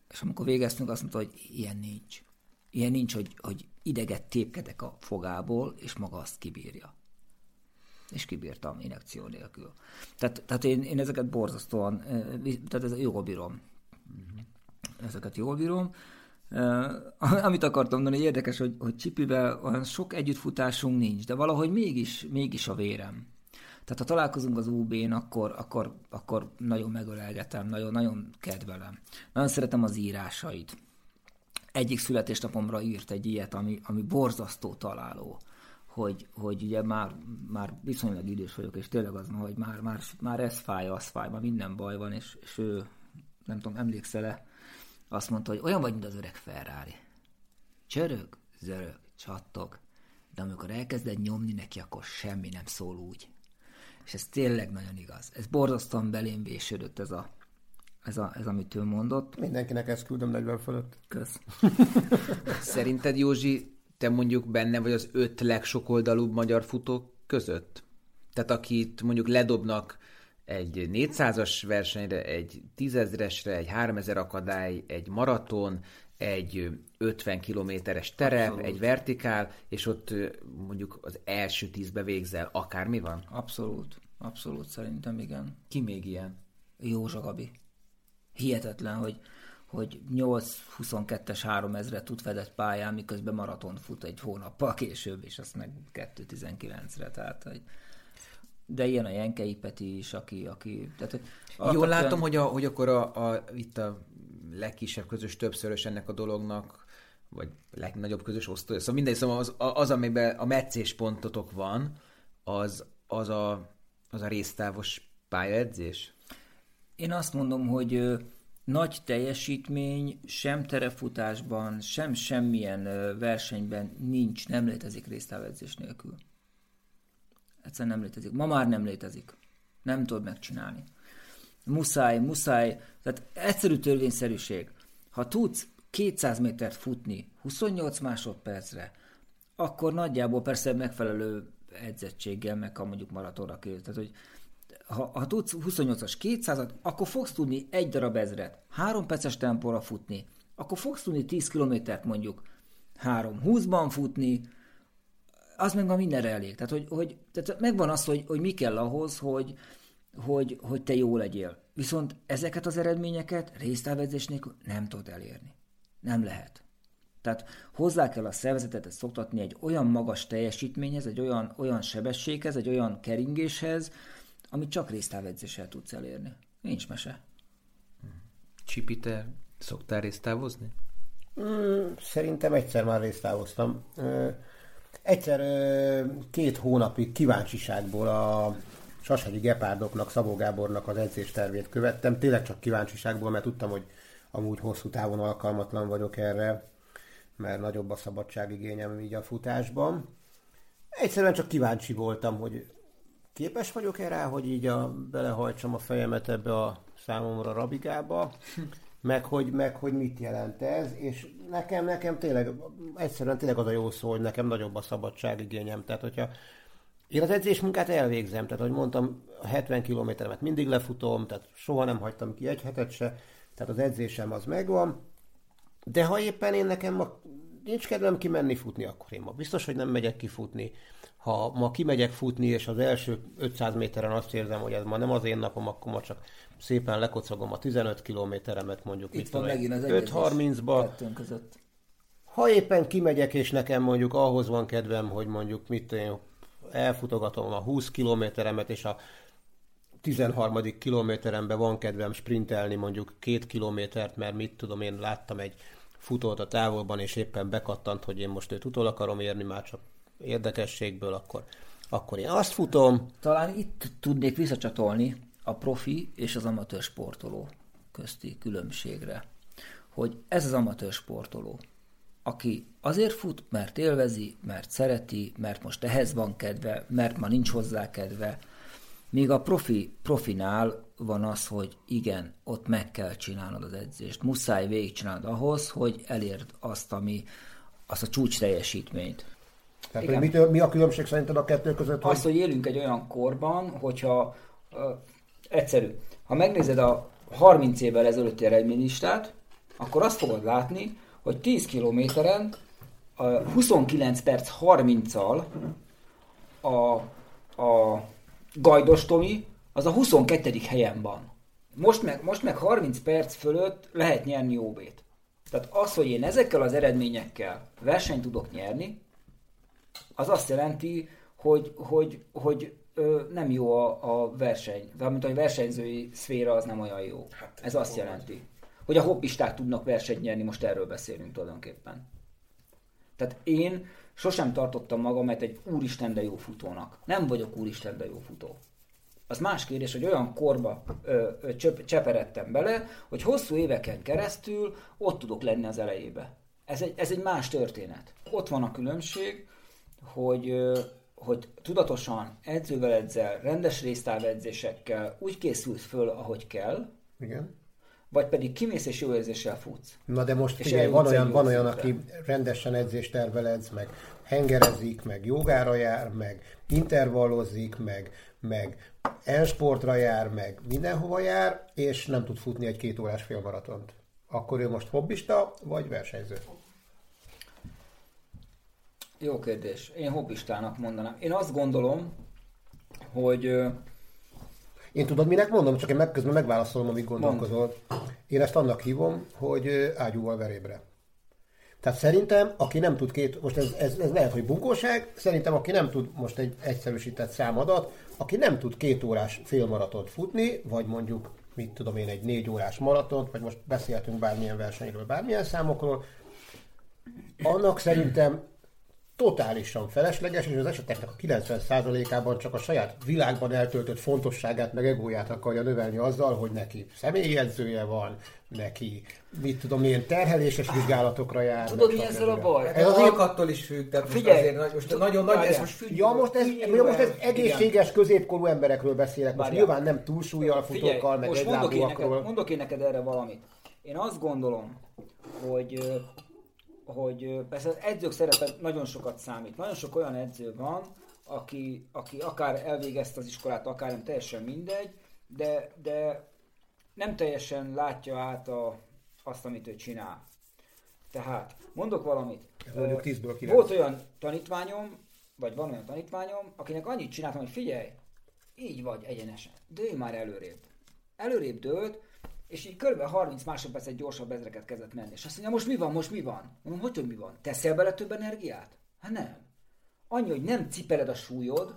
És amikor végeztünk, azt mondta, hogy ilyen nincs. Ilyen nincs, hogy, hogy ideget tépkedek a fogából, és maga azt kibírja. És kibírtam inekció nélkül. Tehát, tehát én, én ezeket borzasztóan, eh, tehát ez jól bírom. Ezeket jól bírom. Amit akartam mondani, érdekes, hogy, hogy Csipivel olyan sok együttfutásunk nincs, de valahogy mégis, mégis a vérem. Tehát ha találkozunk az UB-n, akkor, akkor, akkor nagyon megölelgetem, nagyon, nagyon kedvelem. Nagyon szeretem az írásait. Egyik születésnapomra írt egy ilyet, ami, ami borzasztó találó hogy, hogy ugye már, már viszonylag idős vagyok, és tényleg az, hogy már, már, már ez fáj, az fáj, már minden baj van, és, és ő, nem tudom, emlékszel-e, azt mondta, hogy olyan vagy, mint az öreg Ferrari. Csörög, zörög, csattog, de amikor elkezded nyomni neki, akkor semmi nem szól úgy. És ez tényleg nagyon igaz. Ez borzasztóan belém vésődött ez a, ez, a, ez, amit ő mondott. Mindenkinek ezt küldöm 40 fölött. Kösz. Szerinted, Józsi, te mondjuk benne vagy az öt legsokoldalúbb magyar futók között? Tehát akit mondjuk ledobnak egy 400-as versenyre, egy tízezresre, egy 3000 akadály, egy maraton, egy 50 kilométeres terep, Abszolút. egy vertikál, és ott mondjuk az első tízbe végzel, akármi van? Abszolút. Abszolút szerintem igen. Ki még ilyen? Józsa Gabi. Hihetetlen, hogy, hogy 8-22-es 3000-re tud fedett pályán, miközben maraton fut egy hónappal később, és azt meg 2-19-re, tehát hogy de ilyen a Jenkei Peti is, aki... aki tehát, hogy Jól látom, hogy, a, hogy akkor a, a, itt a legkisebb közös többszörös ennek a dolognak vagy legnagyobb közös osztó. Szóval mindegy, szóval az, az amiben a meccés pontotok van, az, az, a, az a résztávos pályaedzés? Én azt mondom, hogy nagy teljesítmény sem terefutásban, sem semmilyen versenyben nincs, nem létezik résztávedzés nélkül. Egyszerűen nem létezik. Ma már nem létezik. Nem tudod megcsinálni. Muszáj, muszáj. Tehát egyszerű törvényszerűség. Ha tudsz 200 métert futni 28 másodpercre, akkor nagyjából persze megfelelő edzettséggel, meg a mondjuk maratonra kész. Tehát, hogy ha, ha tudsz 28-as 200-at, akkor fogsz tudni egy darab ezret, három perces tempóra futni, akkor fogsz tudni 10 kilométert mondjuk 3-20-ban futni, az meg már mindenre elég. Tehát, hogy, hogy tehát megvan az, hogy, hogy mi kell ahhoz, hogy, hogy, hogy te jó legyél. Viszont ezeket az eredményeket résztávedzés nélkül nem tudod elérni. Nem lehet. Tehát hozzá kell a szervezetet szoktatni egy olyan magas teljesítményhez, egy olyan, olyan sebességhez, egy olyan keringéshez, amit csak résztávedzéssel tudsz elérni. Nincs mese. Csipi, te szoktál résztávozni? Mm, szerintem egyszer már résztávoztam. Egyszer két hónapig kíváncsiságból a Sasagyi Gepárdoknak, Szabó Gábornak az edzéstervét követtem. Tényleg csak kíváncsiságból, mert tudtam, hogy amúgy hosszú távon alkalmatlan vagyok erre, mert nagyobb a szabadságigényem így a futásban. Egyszerűen csak kíváncsi voltam, hogy képes vagyok erre, hogy így a, belehajtsam a fejemet ebbe a számomra rabigába, meg hogy, meg hogy mit jelent ez, és nekem, nekem tényleg, egyszerűen tényleg az a jó szó, hogy nekem nagyobb a szabadságigényem. Tehát, hogyha én az edzésmunkát elvégzem, tehát, ahogy mondtam, a 70 kilométeremet mindig lefutom, tehát soha nem hagytam ki egy hetet se, tehát az edzésem az megvan, de ha éppen én nekem ma nincs kedvem kimenni futni, akkor én ma biztos, hogy nem megyek kifutni. Ha ma kimegyek futni, és az első 500 méteren azt érzem, hogy ez ma nem az én napom, akkor ma csak szépen lekocogom a 15 kilométeremet mondjuk Itt van megint az 5.30-ba. Ha éppen kimegyek, és nekem mondjuk ahhoz van kedvem, hogy mondjuk mit én elfutogatom a 20 kilométeremet, és a 13. kilométeremben van kedvem sprintelni mondjuk két kilométert, mert mit tudom, én láttam egy futót a távolban, és éppen bekattant, hogy én most őt utol akarom érni, már csak érdekességből, akkor, akkor én azt futom. Talán itt tudnék visszacsatolni a profi és az amatőr sportoló közti különbségre. Hogy ez az amatőr sportoló, aki azért fut, mert élvezi, mert szereti, mert most ehhez van kedve, mert ma nincs hozzá kedve, Míg a profi, profinál van az, hogy igen, ott meg kell csinálnod az edzést, muszáj végigcsinálnod ahhoz, hogy elérd azt, ami, azt a csúcs teljesítményt. Tehát igen. Mi, mi a különbség szerinted a kettő között? Hogy... Azt, hogy élünk egy olyan korban, hogyha egyszerű, ha megnézed a 30 évvel ezelőtti eredménylistát, akkor azt fogod látni, hogy 10 kilométeren uh, 29 perc 30-al a, a Gajdos Tomi, az a 22. helyen van. Most meg, most meg 30 perc fölött lehet nyerni OB-t. Tehát az, hogy én ezekkel az eredményekkel versenyt tudok nyerni, az azt jelenti, hogy, hogy, hogy ö, nem jó a, a verseny. Valamint a versenyzői szféra az nem olyan jó. Hát, Ez azt jelenti. Hogy a hobbisták tudnak versenyt nyerni, most erről beszélünk tulajdonképpen. Tehát én Sosem tartottam magamat egy úristen de jó futónak. Nem vagyok úristen de jó futó. Az más kérdés, hogy olyan korba ö, ö, csöp, cseperedtem bele, hogy hosszú éveken keresztül ott tudok lenni az elejébe. Ez egy, ez egy más történet. Ott van a különbség, hogy, ö, hogy tudatosan edzővel edzel, rendes résztávedzésekkel úgy készülsz föl, ahogy kell, Igen vagy pedig kimész és jó érzéssel futsz. Na de most figyelj, van olyan, van olyan, aki rendesen edzéstervel edz, meg hengerezik, meg jogára jár, meg intervallozik, meg, meg elsportra jár, meg mindenhova jár, és nem tud futni egy két órás félmaratont. Akkor ő most hobbista, vagy versenyző? Jó kérdés. Én hobbistának mondanám. Én azt gondolom, hogy én tudod, minek mondom, csak én meg, közben megválaszolom, amíg gondolkozol. Én ezt annak hívom, hogy ágyúval verébre. Tehát szerintem, aki nem tud két, most ez, ez, ez lehet, hogy bunkóság, szerintem aki nem tud, most egy egyszerűsített számadat, aki nem tud két órás félmaratont futni, vagy mondjuk, mit tudom én, egy négy órás maratont, vagy most beszéltünk bármilyen versenyről, bármilyen számokról, annak szerintem totálisan felesleges, és az eseteknek a 90%-ában csak a saját világban eltöltött fontosságát, meg egóját akarja növelni azzal, hogy neki személyi edzője van, neki, mit tudom, milyen terheléses vizsgálatokra jár. Tudod, mi ezzel a baj? Ez az alkattól is függ, tehát Figyelj! most, azért, most nagyon nagy, ez most függ. Ja, most ez, ja, most ez egészséges középkorú emberekről beszélek. Most Várjál. nyilván nem túlsúlyjal futókkal, meg most mondok én, neked, mondok én neked erre valamit. Én azt gondolom, hogy, hogy persze az edzők szerepe nagyon sokat számít. Nagyon sok olyan edző van, aki, aki akár elvégezte az iskolát, akár nem, teljesen mindegy, de, de nem teljesen látja át a, azt, amit ő csinál. Tehát, mondok valamit. Mondjuk Ö, 10-ből 9. Volt olyan tanítványom, vagy van olyan tanítványom, akinek annyit csináltam, hogy figyelj, így vagy egyenesen, dőlj már előrébb. Előrébb dőlt, és így kb. 30 másodpercet gyorsabb ezreket kezdett menni. És azt mondja, most mi van, most mi van? Mondom, hogy, hogy mi van? Teszel bele több energiát? Hát nem. Annyi, hogy nem cipeled a súlyod,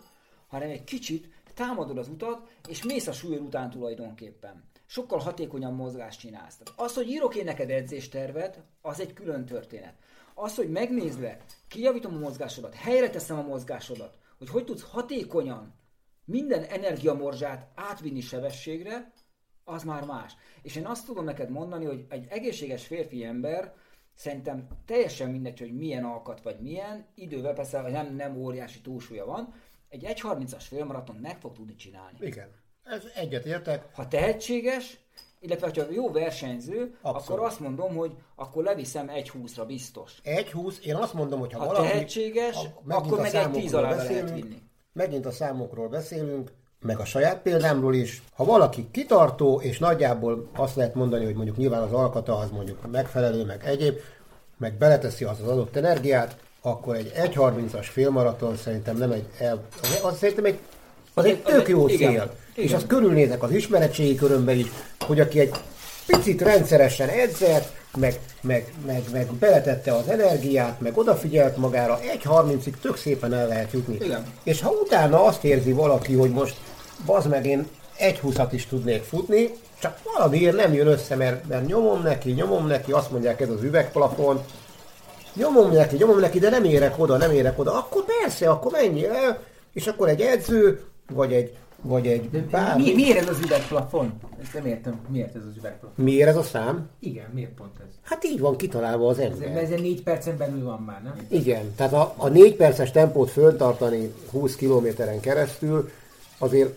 hanem egy kicsit támadod az utat, és mész a súlyod után tulajdonképpen. Sokkal hatékonyabb mozgást csinálsz. Tehát az, hogy írok én neked edzéstervet, az egy külön történet. Az, hogy megnézve, kijavítom a mozgásodat, helyre teszem a mozgásodat, hogy hogy tudsz hatékonyan minden energiamorzsát átvinni sebességre, az már más. És én azt tudom neked mondani, hogy egy egészséges férfi ember szerintem teljesen mindegy, hogy milyen alkat vagy milyen, idővel persze nem, nem óriási túlsúlya van, egy 1.30-as félmaraton meg fog tudni csinálni. Igen. Ez egyet értek. Ha tehetséges, illetve ha jó versenyző, Abszolút. akkor azt mondom, hogy akkor leviszem 1.20-ra biztos. 1-20, én azt mondom, hogy ha, Ha valaki... tehetséges, megint akkor meg egy számokról 10 alá lehet vinni. Megint a számokról beszélünk, meg a saját példámról is. Ha valaki kitartó, és nagyjából azt lehet mondani, hogy mondjuk nyilván az alkata az mondjuk megfelelő, meg egyéb, meg beleteszi az az adott energiát, akkor egy 1.30-as félmaraton szerintem nem egy, el, az, az szerintem egy, az egy Az tök egy- jó igen, cél. És igen. azt körülnézek az ismeretségi körömbe is, hogy aki egy picit rendszeresen edzett, meg, meg, meg, meg beletette az energiát, meg odafigyelt magára, 1.30-ig tök szépen el lehet jutni. Igen. És ha utána azt érzi valaki, hogy most bazd meg én 1.20-at is tudnék futni, csak valamiért nem jön össze, mert, mert nyomom neki, nyomom neki, azt mondják ez az üvegplafon, nyomom neki, nyomom neki, de nem érek oda, nem érek oda, akkor persze, akkor menjél el, és akkor egy edző, vagy egy, vagy egy bármi. Mi, miért ez az üvegplafon? Ezt nem értem, miért ez az üvegplafon? Miért ez a szám? Igen, miért pont ez? Hát így van kitalálva az Ez, ember. ez egy négy percen belül van már, nem? Igen, tehát a, a 4 perces tempót föltartani 20 kilométeren keresztül, azért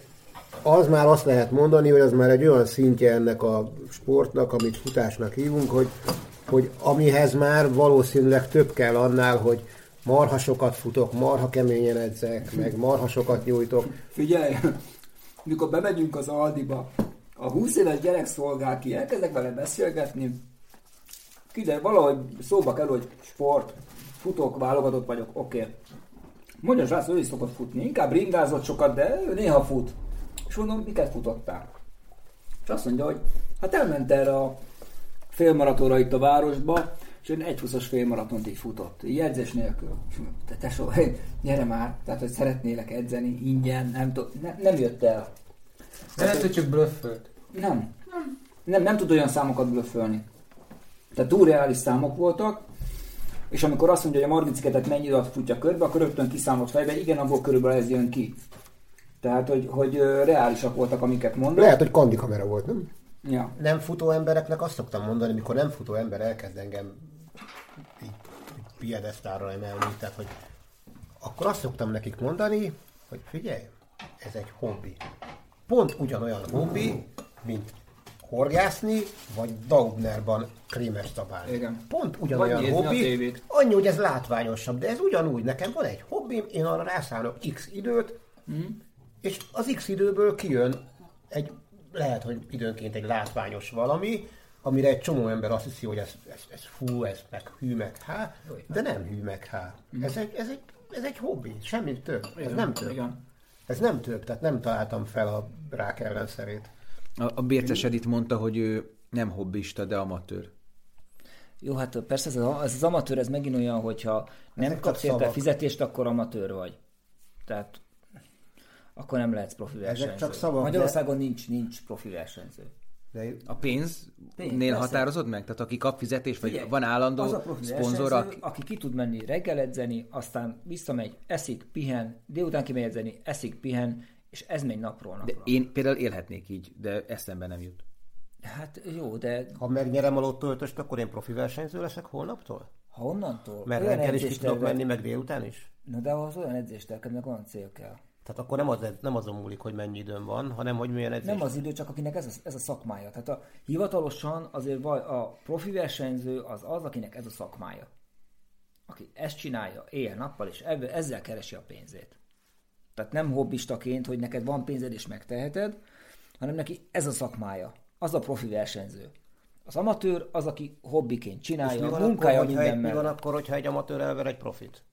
az már azt lehet mondani, hogy az már egy olyan szintje ennek a sportnak, amit futásnak hívunk, hogy, hogy amihez már valószínűleg több kell annál, hogy marha sokat futok, marha keményen edzek, meg marha sokat nyújtok. Figyelj, mikor bemegyünk az Aldiba, a 20 éves gyerek szolgál ki, elkezdek vele beszélgetni, kiderül, valahogy szóba kell, hogy sport, futok, válogatott vagyok, oké. Okay. Mondja a srác, ő is szokott futni, inkább ringázott sokat, de ő néha fut. És mondom, miket futottál? És azt mondja, hogy hát elment erre a félmaratonra itt a városba, és egy 1.20-as félmaratont így futott, így edzés nélkül. És mondom, Te tesó, gyere már, tehát hogy szeretnélek edzeni ingyen, nem, tud, ne, nem jött el. De lehet, hogy csak blöffölt. Nem. Nem, nem tud olyan számokat blöffölni. Tehát túl reális számok voltak, és amikor azt mondja, hogy a Margit mennyi alatt futja körbe, akkor rögtön kiszámolt fejbe, igen, abból körülbelül ez jön ki. Tehát, hogy, hogy reálisak voltak, amiket mondott. Lehet, hogy kandikamera volt, nem? Ja. Nem futó embereknek azt szoktam mondani, mikor nem futó ember elkezd engem így, így piedesztára emelni, tehát hogy akkor azt szoktam nekik mondani, hogy figyelj, ez egy hobbi. Pont ugyanolyan hobbi, mint horgászni, vagy Daubnerban krémes szabálni. Igen. Pont ugyanolyan Vagy hobbi, annyi, hogy ez látványosabb, de ez ugyanúgy. Nekem van egy hobbim, én arra rászánok x időt, Mhm. És az x időből kijön egy, lehet, hogy időnként egy látványos valami, amire egy csomó ember azt hiszi, hogy ez, ez, ez fú, ez meg hű, meg há, de nem hű, meg há. Ez egy, ez egy, ez egy hobbi, semmi több. Ez nem több. Ez nem több, tehát nem találtam fel a rák ellenszerét. A, a Bérces Edith mondta, hogy ő nem hobbista, de amatőr. Jó, hát persze ez az, ez az amatőr, ez megint olyan, hogyha nem Ezek kapsz érte fizetést, akkor amatőr vagy. Tehát akkor nem lehetsz profi versenyző. csak szavak, de- Magyarországon nincs, nincs profi versenyző. De A pénznél határozod meg? Tehát aki kap fizetést, vagy Figyelj, van állandó az a profi szponzor, aki... aki ki tud menni reggeledzeni, aztán visszamegy, eszik, pihen, délután kimegy edzeni, eszik, pihen, és ez megy napról De napra. én például élhetnék így, de eszembe nem jut. Hát jó, de ha megnyerem a lottöltöst, akkor én profi versenyző leszek holnaptól? ha onnantól Mert reggel is ki tudok menni, meg délután is? Na de ahhoz olyan edzésterkednek olyan cél kell. Tehát akkor nem, az, nem azon múlik, hogy mennyi időm van, hanem hogy milyen edzés. Nem az idő, csak akinek ez a, ez a szakmája. Tehát a, hivatalosan azért a profi versenyző az az, akinek ez a szakmája. Aki ezt csinálja éjjel-nappal, és ebből, ezzel keresi a pénzét. Tehát nem hobbistaként, hogy neked van pénzed és megteheted, hanem neki ez a szakmája. Az a profi versenyző. Az amatőr az, aki hobbiként És csinálja, mi a van, munkája akkor, hogyha egy, mi van akkor, hogyha egy amatőr elver egy profit?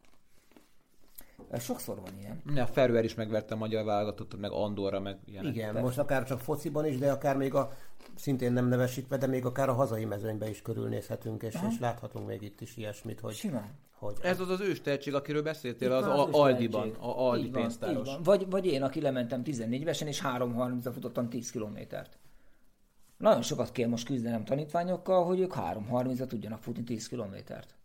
Sokszor van ilyen. Ja, Ferőer is megverte a magyar válogatottat, meg Andorra, meg ilyenek. Igen, most akár csak fociban is, de akár még a, szintén nem nevesítve, de még akár a hazai mezőnyben is körülnézhetünk, és, és láthatunk még itt is ilyesmit, hogy, Simán. hogy Ez az az ős tehetség, akiről beszéltél, Itt az a- is Aldiban, a Aldi Így van, pénztáros. így van. Vagy, vagy én, aki lementem 14 évesen, és 3.30-ra futottam 10 kilométert. Nagyon sokat kell most küzdenem tanítványokkal, hogy ők 3.30-ra tudjanak futni 10 kilométert.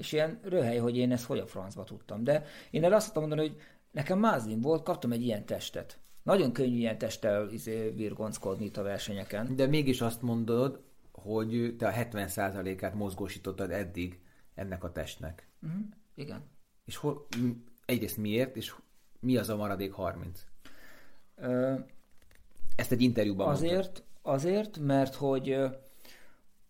És ilyen röhely, hogy én ezt hogy a francba tudtam. De én erre azt tudtam mondani, hogy nekem mázlim volt, kaptam egy ilyen testet. Nagyon könnyű ilyen testtel izé, virgonckodni itt a versenyeken. De mégis azt mondod, hogy te a 70%-át mozgósítottad eddig ennek a testnek. Uh-huh. Igen. És hol, egyrészt miért, és mi az a maradék 30? Ö, Ezt egy interjúban mondtad. Azért, azért, mert hogy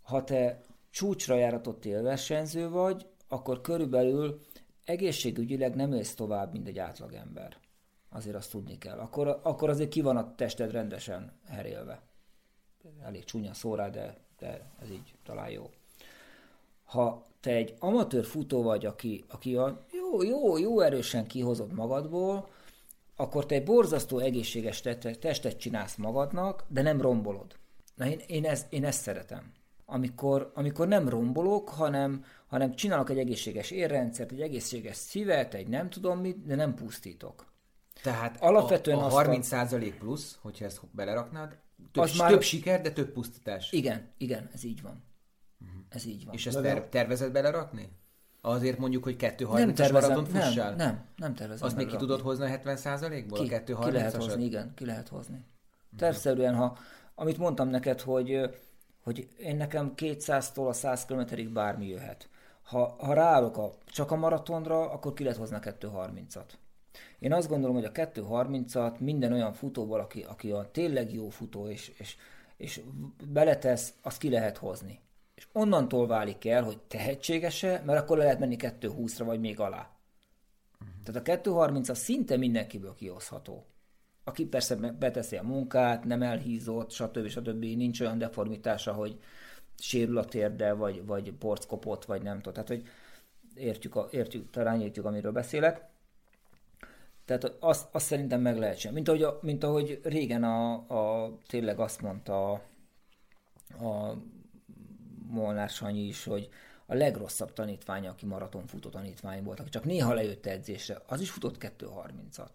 ha te csúcsra járatott élversenyző vagy, akkor körülbelül egészségügyileg nem élsz tovább, mint egy átlagember. Azért azt tudni kell. Akkor, akkor azért ki van a tested rendesen herélve. Elég csúnya szó rá, de, de ez így talán jó. Ha te egy amatőr futó vagy, aki, aki a jó, jó, jó erősen kihozod magadból, akkor te egy borzasztó egészséges te- testet csinálsz magadnak, de nem rombolod. Na én, én, ezt, én ezt szeretem. Amikor, amikor nem rombolok, hanem, hanem csinálok egy egészséges érrendszert, egy egészséges szívet, egy nem tudom mit, de nem pusztítok. Tehát Alapvetően a, a azt a- 30% plusz, hogyha ezt beleraknád, több, Az már- több siker, de több pusztítás. Igen, igen, ez így van. Ez így van. És ezt ter- tervezed belerakni? Azért mondjuk, hogy 2.30-as nem tervezem, maraton fussál? nem, nem, nem tervezem. Azt még ki belerakni. tudod hozni a 70%-ból? ki, a 2.30-asat? ki lehet hozni, igen, ki lehet hozni. Tervszerűen, ha, amit mondtam neked, hogy, hogy én nekem 200-tól a 100 km-ig bármi jöhet. Ha, ha ráállok a, csak a maratonra, akkor ki lehet hozni a 2.30-at. Én azt gondolom, hogy a 2.30-at minden olyan futóval, aki, aki a tényleg jó futó, és, és, és beletesz, azt ki lehet hozni. És onnantól válik el, hogy tehetséges-e, mert akkor le lehet menni 2.20-ra, vagy még alá. Tehát a 2.30 az szinte mindenkiből kihozható. Aki persze be- beteszi a munkát, nem elhízott, stb. stb. nincs olyan deformitása, hogy sérül a térde, vagy, vagy porc kopott, vagy nem tudom. Tehát, hogy értjük, a, értjük, talán értjük, amiről beszélek. Tehát azt, azt szerintem meg lehet sem. Mint ahogy, mint ahogy régen a, a, tényleg azt mondta a, a Molnár Sanyi is, hogy a legrosszabb tanítványa, aki maratonfutó tanítvány volt, aki csak néha lejött edzésre, az is futott 2.30-at.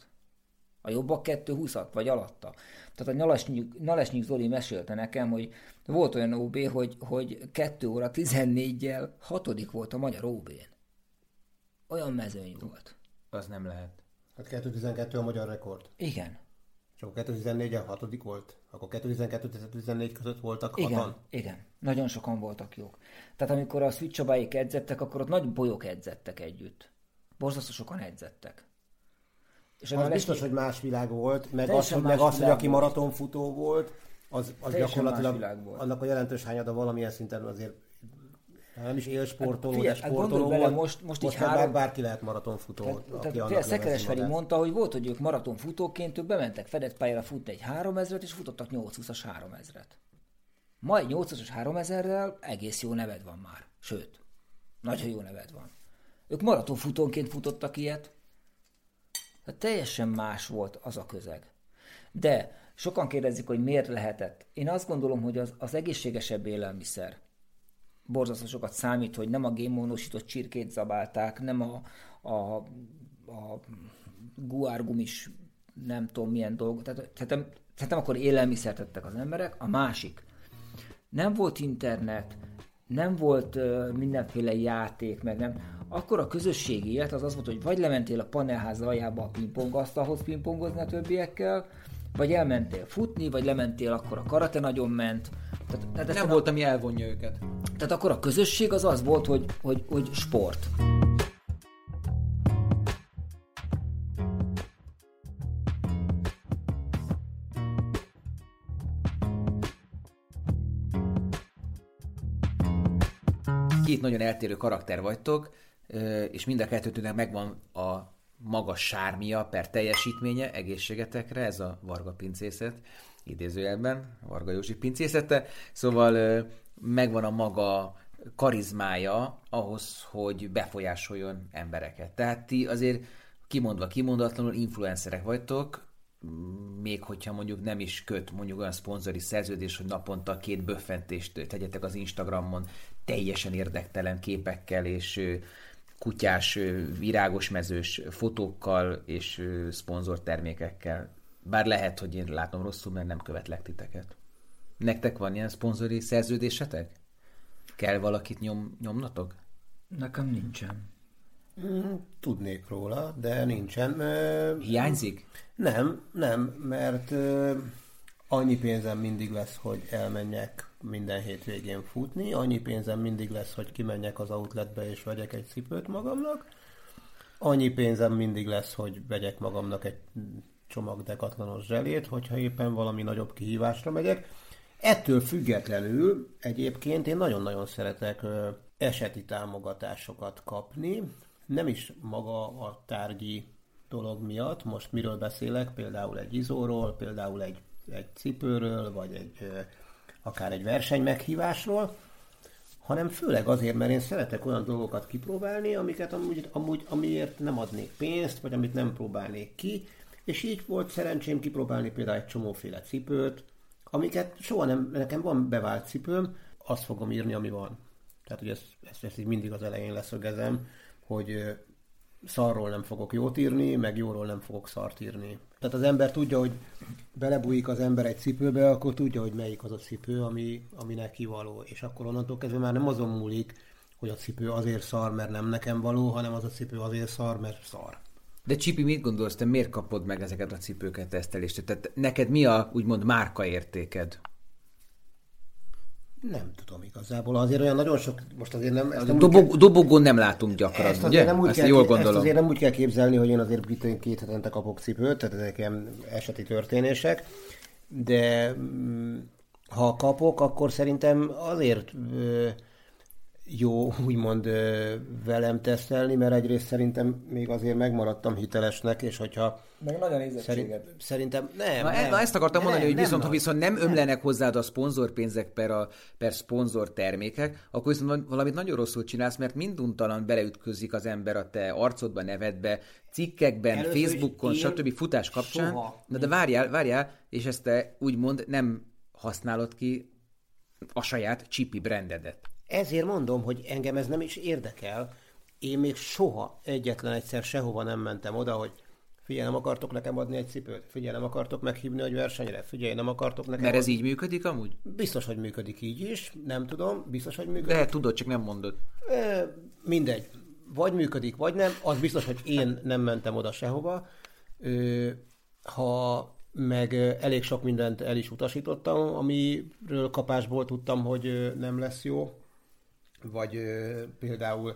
A jobbak 2.20-at, vagy alatta. Tehát a Nalesnyik, Nalesnyik Zoli mesélte nekem, hogy volt olyan OB, hogy, hogy 2 óra 14-jel hatodik volt a magyar OB-n. Olyan mezőny volt. Az nem lehet. Hát 2.12 a magyar rekord. Igen. És akkor 2014 a hatodik volt? Akkor 2012-2014 között voltak Igen, hatan? igen. Nagyon sokan voltak jók. Tehát amikor a Switch Csabáik edzettek, akkor ott nagy bolyok edzettek együtt. Borzasztó sokan edzettek. És Az biztos, hogy más világ volt, meg az, hogy, meg az, hogy aki volt. maratonfutó volt, az, az gyakorlatilag volt. annak a jelentős hányada valamilyen szinten azért nem is élsportoló, Hát figyelj, de hát sportoló gondolj bele, volt. most- most így most meg három- bárki lehet maratonfutó, Tehát, tehát Szekeres Feri mondta, hogy volt, hogy ők maratonfutóként ők bementek fedett pályára futni egy 3000-et, és futottak 820-as 3000-et. Ma egy 820-as 3000-rel egész jó neved van már. Sőt, nagyon jó neved van. Ők maratonfutónként futottak ilyet. Hát teljesen más volt az a közeg. De sokan kérdezik, hogy miért lehetett. Én azt gondolom, hogy az, az egészségesebb élelmiszer borzasztó sokat számít, hogy nem a génmódosított csirkét zabálták, nem a, a, a guárgumis nem tudom milyen dolgok. Tehát, tehát, tehát nem akkor élelmiszert tettek az emberek. A másik, nem volt internet, nem volt uh, mindenféle játék, meg nem. Akkor a közösségi élet az az volt, hogy vagy lementél a panelház aljába a pingpongasztalhoz pingpongozni a többiekkel, vagy elmentél futni, vagy lementél, akkor a karate nagyon ment. Tehát, tehát nem volt, a... ami elvonja őket. Tehát akkor a közösség az az volt, hogy, hogy, hogy sport. Két nagyon eltérő karakter vagytok, és mind a kettőtőnek megvan a magas sármia per teljesítménye egészségetekre, ez a Varga pincészet, idézőjelben, Varga Józsi pincészete, szóval megvan a maga karizmája ahhoz, hogy befolyásoljon embereket. Tehát ti azért kimondva kimondatlanul influencerek vagytok, még hogyha mondjuk nem is köt mondjuk olyan szponzori szerződés, hogy naponta két böffentést tegyetek az Instagramon teljesen érdektelen képekkel és kutyás, virágos mezős fotókkal és szponzor termékekkel. Bár lehet, hogy én látom rosszul, mert nem követlek titeket. Nektek van ilyen szponzori szerződésetek? Kell valakit nyom, nyomnatok? Nekem nincsen. Mm, tudnék róla, de nincsen. Hiányzik? Nem, nem, mert annyi pénzem mindig lesz, hogy elmenjek minden hétvégén futni, annyi pénzem mindig lesz, hogy kimenjek az outletbe és vegyek egy cipőt magamnak, annyi pénzem mindig lesz, hogy vegyek magamnak egy csomag dekatlanos zselét, hogyha éppen valami nagyobb kihívásra megyek. Ettől függetlenül egyébként én nagyon-nagyon szeretek eseti támogatásokat kapni, nem is maga a tárgyi dolog miatt, most miről beszélek, például egy izóról, például egy, egy cipőről, vagy egy akár egy verseny meghívásról, hanem főleg azért, mert én szeretek olyan dolgokat kipróbálni, amiket amúgy, amúgy, amiért nem adnék pénzt, vagy amit nem próbálnék ki, és így volt szerencsém kipróbálni például egy csomóféle cipőt, amiket soha nem, nekem van bevált cipőm, azt fogom írni, ami van. Tehát, hogy ezt, ezt, ezt így mindig az elején leszögezem, hogy szarról nem fogok jót írni, meg jóról nem fogok szart írni. Tehát az ember tudja, hogy belebújik az ember egy cipőbe, akkor tudja, hogy melyik az a cipő, ami, ami neki való. És akkor onnantól kezdve már nem azon múlik, hogy a cipő azért szar, mert nem nekem való, hanem az a cipő azért szar, mert szar. De Csipi, mit gondolsz, te miért kapod meg ezeket a cipőket tesztelést? Tehát neked mi a úgymond márkaértéked? Nem tudom igazából, azért olyan nagyon sok, most azért nem... Ezt nem Dobog, kell, dobogón nem látunk gyakran, ezt ugye? Nem úgy ezt kell, jól gondolom. Ezt azért nem úgy kell képzelni, hogy én azért itt két hetente kapok cipőt, tehát ezek ilyen eseti történések, de mm, ha kapok, akkor szerintem azért jó úgymond velem tesztelni, mert egyrészt szerintem még azért megmaradtam hitelesnek, és hogyha... Meg nagyon szerint, Szerintem nem, na, nem. Na ezt akartam nem, mondani, hogy viszont, nem, ha viszont nem, nem ömlenek hozzád a szponzorpénzek per, a, per szponzor termékek, akkor viszont valamit nagyon rosszul csinálsz, mert minduntalan beleütközik az ember a te arcodba, nevedbe, cikkekben, Először Facebookon, stb. futás kapcsán. Na de várjál, várjál, és ezt te úgymond nem használod ki a saját csipi brandedet. Ezért mondom, hogy engem ez nem is érdekel. Én még soha egyetlen egyszer sehova nem mentem oda, hogy figyelj, nem akartok nekem adni egy cipőt, figyelj, nem akartok meghívni egy versenyre, figyelj, nem akartok nekem Mert ez adni. így működik amúgy? Biztos, hogy működik így is, nem tudom, biztos, hogy működik. De tudod, csak nem mondod. E, mindegy. Vagy működik, vagy nem. Az biztos, hogy én nem mentem oda sehova. E, ha meg elég sok mindent el is utasítottam, amiről kapásból tudtam, hogy nem lesz jó, vagy például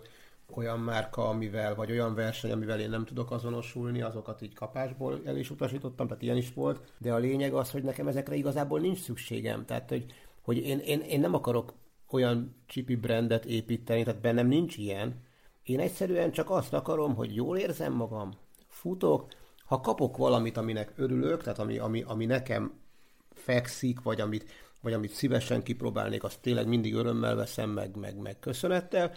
olyan márka, amivel, vagy olyan verseny, amivel én nem tudok azonosulni, azokat így kapásból el is utasítottam, tehát ilyen is volt. De a lényeg az, hogy nekem ezekre igazából nincs szükségem. Tehát, hogy, hogy én, én, én nem akarok olyan csipi brandet építeni, tehát bennem nincs ilyen. Én egyszerűen csak azt akarom, hogy jól érzem magam, futok, ha kapok valamit, aminek örülök, tehát ami, ami, ami nekem fekszik, vagy amit vagy amit szívesen kipróbálnék, azt tényleg mindig örömmel veszem meg, meg, meg köszönettel,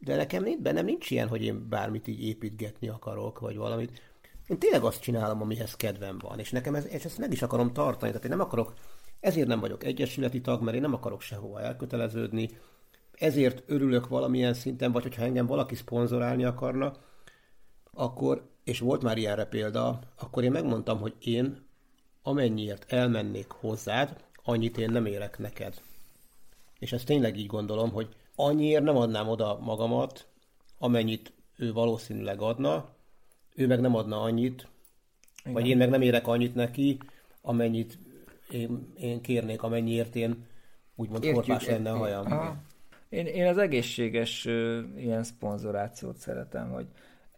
de nekem nincs, bennem nincs ilyen, hogy én bármit így építgetni akarok, vagy valamit. Én tényleg azt csinálom, amihez kedvem van, és nekem ez, és ezt meg is akarom tartani, tehát én nem akarok, ezért nem vagyok egyesületi tag, mert én nem akarok sehova elköteleződni, ezért örülök valamilyen szinten, vagy hogyha engem valaki szponzorálni akarna, akkor, és volt már ilyenre példa, akkor én megmondtam, hogy én amennyiért elmennék hozzád, annyit én nem érek neked. és ezt tényleg így gondolom, hogy annyiért nem adnám oda magamat, amennyit ő valószínűleg adna, ő meg nem adna annyit, Igen. vagy én meg nem érek annyit neki, amennyit én, én kérnék, amennyiért én úgymond Értjük, korpás lenne a hajam. Én, én az egészséges uh, ilyen szponzorációt szeretem, hogy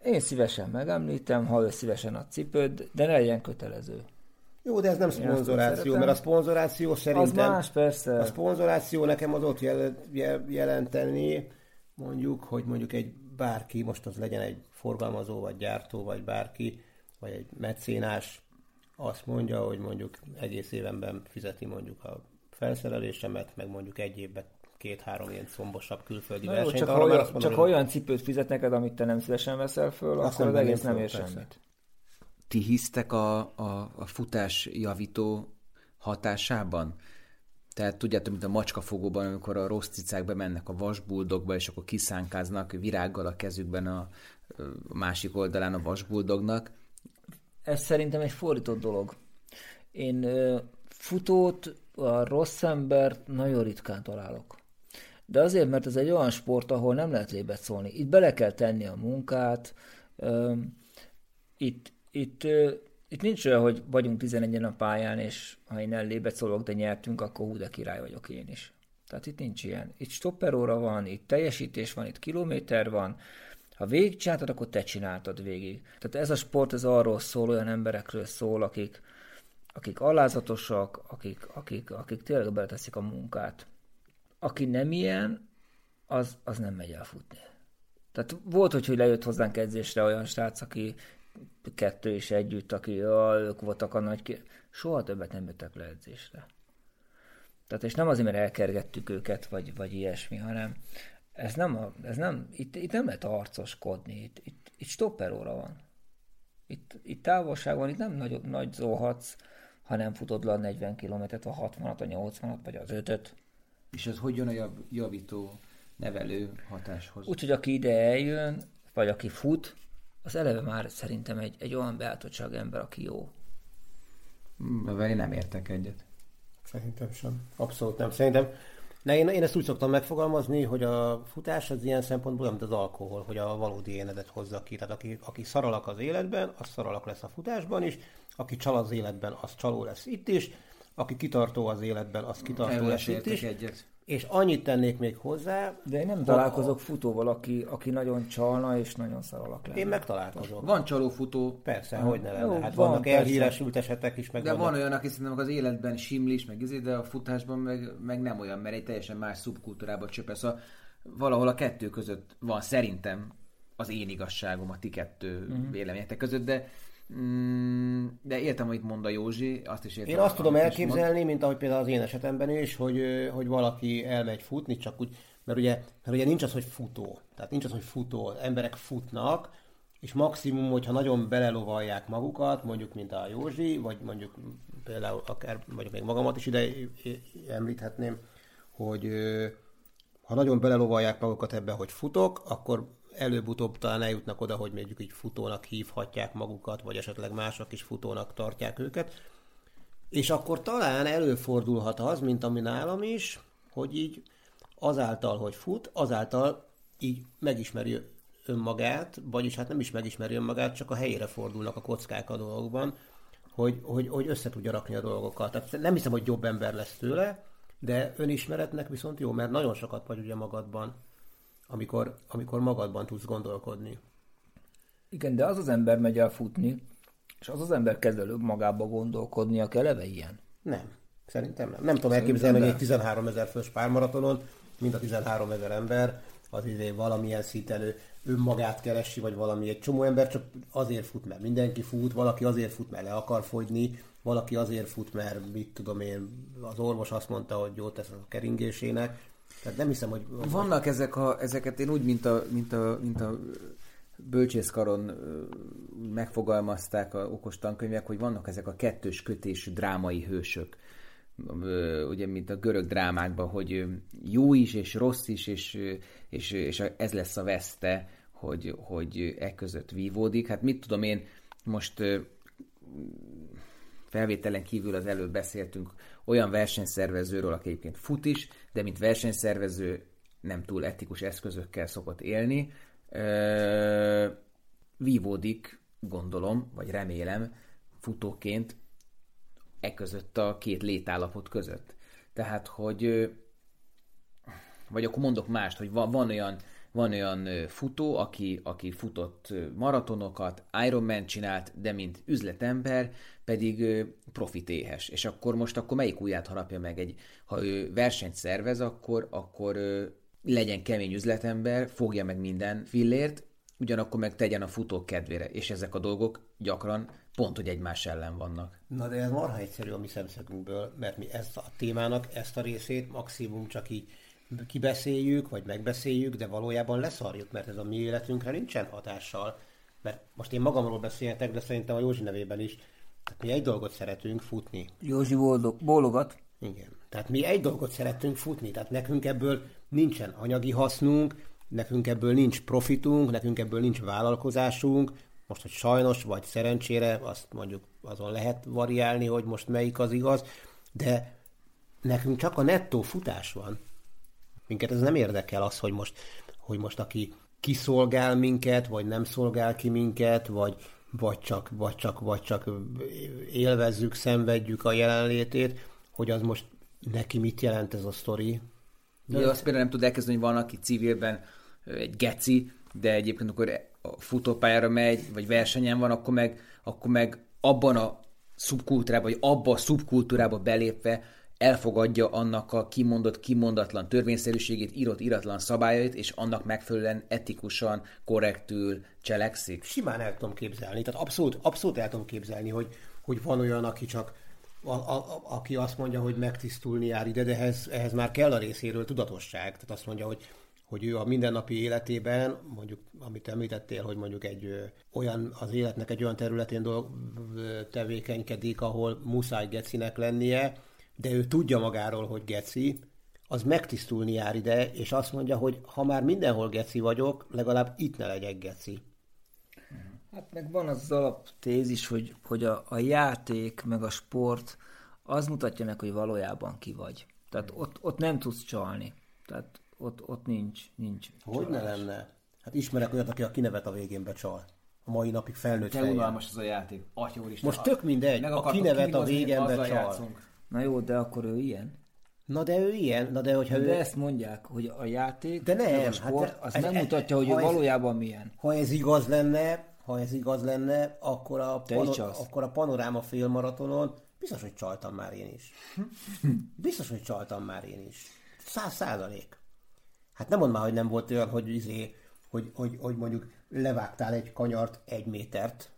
én szívesen megemlítem, ha ő szívesen a cipőd, de ne legyen kötelező. Jó, de ez nem szponzoráció, mert a szponzoráció szerintem... Az más, persze. A szponzoráció nekem az ott jel, jel, jelenteni, mondjuk, hogy mondjuk egy bárki, most az legyen egy forgalmazó, vagy gyártó, vagy bárki, vagy egy mecénás, azt mondja, hogy mondjuk egész évenben fizeti mondjuk a felszerelésemet, meg mondjuk egy évben két-három ilyen szombosabb külföldi Na versenyt. Jó, csak, Arra olyan, mondom, csak olyan cipőt fizet neked, amit te nem szívesen veszel föl, azt akkor az egész nem ér semmit. Ti hisztek a, a, a futás javító hatásában? Tehát tudjátok, mint a macskafogóban, amikor a rossz cicák bemennek a vasbuldogba, és akkor kiszánkáznak virággal a kezükben a, a másik oldalán a vasbuldognak. Ez szerintem egy fordított dolog. Én futót, a rossz embert nagyon ritkán találok. De azért, mert ez egy olyan sport, ahol nem lehet lébet szólni. Itt bele kell tenni a munkát, itt, itt, itt nincs olyan, hogy vagyunk 11 a pályán, és ha én ellébet szólok, de nyertünk, akkor hú, de király vagyok én is. Tehát itt nincs ilyen. Itt stopperóra van, itt teljesítés van, itt kilométer van. Ha végigcsináltad, akkor te csináltad végig. Tehát ez a sport, ez arról szól, olyan emberekről szól, akik, akik alázatosak, akik, akik, akik tényleg beleteszik a munkát. Aki nem ilyen, az, az nem megy el futni. Tehát volt, hogy, hogy lejött hozzánk edzésre olyan srác, aki kettő is együtt, aki ja, ők voltak a nagy... Ki... Soha többet nem jöttek le edzésre. Tehát és nem azért, mert elkergettük őket, vagy, vagy ilyesmi, hanem ez nem, a, ez nem itt, itt nem lehet arcoskodni, itt, itt, itt stopperóra van. Itt, itt távolság van, itt nem nagy, nagy zóhatsz, ha nem futod le a 40 kilométert, a 60-at, a 80-at, vagy az 5-öt. És ez hogy jön a jav, javító, nevelő hatáshoz? Úgyhogy aki ide eljön, vagy aki fut, az eleve már szerintem egy, egy olyan beálltottság ember, aki jó. Mert én nem értek egyet. Szerintem sem. Abszolút nem. Szerintem ne, én, én ezt úgy szoktam megfogalmazni, hogy a futás az ilyen szempontból olyan, mint az alkohol, hogy a valódi énedet hozza ki. Tehát aki, aki szaralak az életben, az szaralak lesz a futásban is, aki csal az életben, az csaló lesz itt is, aki kitartó az életben, az kitartó Erről lesz itt is. Egyet. És annyit tennék még hozzá... De én nem találkozok a... futóval, aki, aki nagyon csalna és nagyon szaralak lenne. Én meg találkozok. Van csalófutó. Persze, ha. hogy ne lenne. Jó, hát van, vannak elhíresült esetek is. Meg de vannak... van olyan, aki szerintem az életben simlis, meg izé, de a futásban meg, meg nem olyan, mert egy teljesen más szubkultúrába csöpel. Szóval valahol a kettő között van szerintem az én igazságom a ti kettő uh-huh. véleményetek között, de Mm, de értem, hogy mond a Józsi, azt is értem. Én azt tudom elképzelni, mint ahogy például az én esetemben is, hogy, hogy valaki elmegy futni, csak úgy, mert ugye, mert ugye nincs az, hogy futó. Tehát nincs az, hogy futó. Emberek futnak, és maximum, hogyha nagyon belelovalják magukat, mondjuk, mint a Józsi, vagy mondjuk például akár, vagy még magamat is ide említhetném, hogy ha nagyon belelovalják magukat ebbe, hogy futok, akkor előbb-utóbb talán eljutnak oda, hogy mondjuk így futónak hívhatják magukat, vagy esetleg mások is futónak tartják őket. És akkor talán előfordulhat az, mint ami nálam is, hogy így azáltal, hogy fut, azáltal így megismeri önmagát, vagyis hát nem is megismeri önmagát, csak a helyére fordulnak a kockák a dolgokban, hogy, hogy, hogy össze tudja rakni a dolgokat. Tehát nem hiszem, hogy jobb ember lesz tőle, de önismeretnek viszont jó, mert nagyon sokat vagy ugye magadban amikor, amikor magadban tudsz gondolkodni. Igen, de az az ember megy el futni, és az az ember kezd előbb magába gondolkodni, a eleve ilyen? Nem. Szerintem nem. Nem tudom elképzelni, hogy egy 13 ezer fős pármaratonon, mint a 13 ezer ember, az izé valamilyen szinten ő önmagát keresi, vagy valami. Egy csomó ember csak azért fut, mert mindenki fut, valaki azért fut, mert le akar fogyni, valaki azért fut, mert mit tudom én, az orvos azt mondta, hogy jót tesz a keringésének, tehát nem hiszem, hogy... Vannak ezek a, ezeket én úgy, mint a, mint a, mint a bölcsészkaron megfogalmazták a okos tankönyvek, hogy vannak ezek a kettős kötésű drámai hősök. Ugye, mint a görög drámákban, hogy jó is, és rossz is, és, és, és ez lesz a veszte, hogy, hogy e között vívódik. Hát mit tudom én, most felvételen kívül az előbb beszéltünk olyan versenyszervezőről, aki egyébként fut is, de mint versenyszervező nem túl etikus eszközökkel szokott élni. vívódik, gondolom, vagy remélem, futóként e között a két létállapot között. Tehát, hogy vagy akkor mondok mást, hogy van, van olyan van olyan futó, aki, aki futott maratonokat, Ironman csinált, de mint üzletember pedig profitéhes. És akkor most akkor melyik ujját harapja meg egy, ha ő versenyt szervez, akkor, akkor legyen kemény üzletember, fogja meg minden fillért, ugyanakkor meg tegyen a futók kedvére, és ezek a dolgok gyakran pont, hogy egymás ellen vannak. Na de ez marha egyszerű a mi szemszögünkből, mert mi ezt a témának, ezt a részét maximum csak így kibeszéljük, vagy megbeszéljük, de valójában leszarjuk, mert ez a mi életünkre nincsen hatással. Mert most én magamról beszélhetek, de szerintem a Józsi nevében is. Tehát mi egy dolgot szeretünk futni. Józsi boldog, bólogat. Igen. Tehát mi egy dolgot szeretünk futni, tehát nekünk ebből nincsen anyagi hasznunk, nekünk ebből nincs profitunk, nekünk ebből nincs vállalkozásunk, most, hogy sajnos vagy szerencsére, azt mondjuk azon lehet variálni, hogy most melyik az igaz, de nekünk csak a nettó futás van. Minket ez nem érdekel az, hogy most, hogy most aki kiszolgál minket, vagy nem szolgál ki minket, vagy, vagy, csak, vagy, csak, vagy csak élvezzük, szenvedjük a jelenlétét, hogy az most neki mit jelent ez a sztori. De azt például nem tud elkezdeni, hogy van, aki civilben egy geci, de egyébként akkor a futópályára megy, vagy versenyen van, akkor meg, akkor meg abban a szubkultúrába, vagy abba a szubkultúrába belépve elfogadja annak a kimondott, kimondatlan törvényszerűségét, írott, iratlan szabályait, és annak megfelelően etikusan, korrektül cselekszik? Simán el tudom képzelni. Tehát abszolút, abszolút el tudom képzelni, hogy, hogy van olyan, aki csak a, a, a, aki azt mondja, hogy megtisztulni jár ide, de ehhez, ehhez már kell a részéről tudatosság. Tehát azt mondja, hogy hogy ő a mindennapi életében, mondjuk, amit említettél, hogy mondjuk egy ö, olyan, az életnek egy olyan területén dolg, tevékenykedik, ahol muszáj gecinek lennie, de ő tudja magáról, hogy geci, az megtisztulni jár ide, és azt mondja, hogy ha már mindenhol geci vagyok, legalább itt ne legyek geci. Hát meg van az, az alaptézis, hogy, hogy a, a játék, meg a sport, az mutatja meg, hogy valójában ki vagy. Tehát ott, ott nem tudsz csalni. Tehát ott, ott nincs, nincs Hogy ne lenne? Hát ismerek olyat, aki a kinevet a végén becsal. A mai napig felnőtt De unalmas az a játék. Atya Most tök mindegy, a kinevet a végén becsal. Na jó, de akkor ő ilyen. Na de ő ilyen, na de hogyha de ő... ezt mondják, hogy a játék, de nem, a sport, hát az ez, nem ez, mutatja, hogy ő ez, valójában milyen. Ha ez igaz lenne, ha ez igaz lenne, akkor a, pano, akkor a panoráma félmaratonon biztos, hogy csaltam már én is. Biztos, hogy csaltam már én is. Száz százalék. Hát nem mondd már, hogy nem volt olyan, hogy, izé, hogy, hogy, hogy mondjuk levágtál egy kanyart egy métert,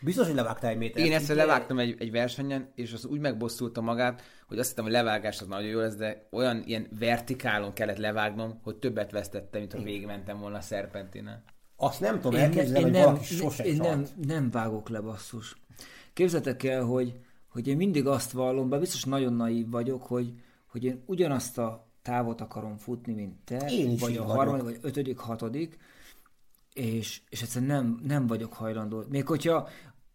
Biztos, hogy levágtál egy métert. Én ezt levágtam egy, egy versenyen, és az úgy megbosszulta magát, hogy azt hittem, hogy levágás az nagyon jó lesz, de olyan ilyen vertikálon kellett levágnom, hogy többet vesztettem, mint ha végigmentem volna a szerpentinen. Azt nem tudom elképzelni, hogy nem, valaki sose Én nem, nem vágok le, basszus. Képzeljétek el, hogy, hogy én mindig azt vallom, bár biztos nagyon naív vagyok, hogy, hogy én ugyanazt a távot akarom futni, mint te, én vagy a harmadik, vagy ötödik, hatodik, és, és egyszerűen nem, nem vagyok hajlandó. Még hogyha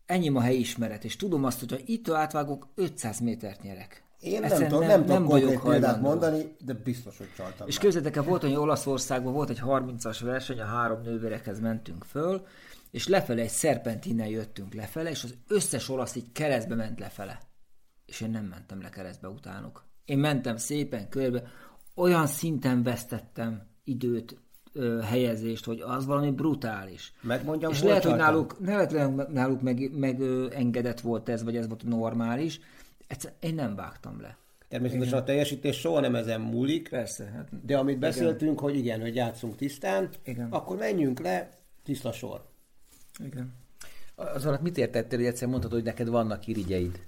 ennyi a helyismeret, és tudom azt, hogy ha itt átvágok, 500 métert nyerek. Én nem, tudom, nem, nem, nem vagyok példát mondani, de biztos, hogy csaltam. És képzeljétek el, volt, hogy Olaszországban volt egy 30-as verseny, a három nővérekhez mentünk föl, és lefele egy szerpentinen jöttünk lefele, és az összes olasz így keresztbe ment lefele. És én nem mentem le keresztbe utánuk. Én mentem szépen körbe, olyan szinten vesztettem időt, ö, helyezést, hogy az valami brutális. Megmondjam, És lehet, hogy náluk, lehet, náluk meg, meg ö, engedett volt ez, vagy ez volt normális. Egyszer, én nem vágtam le. Természetesen igen. a teljesítés soha nem ezen múlik. Persze. Hát, de amit beszéltünk, igen. hogy igen, hogy játszunk tisztán, igen. akkor menjünk le, tiszta sor. Igen. Az alatt mit értettél, hogy egyszer mondtad, hogy neked vannak irigyeid?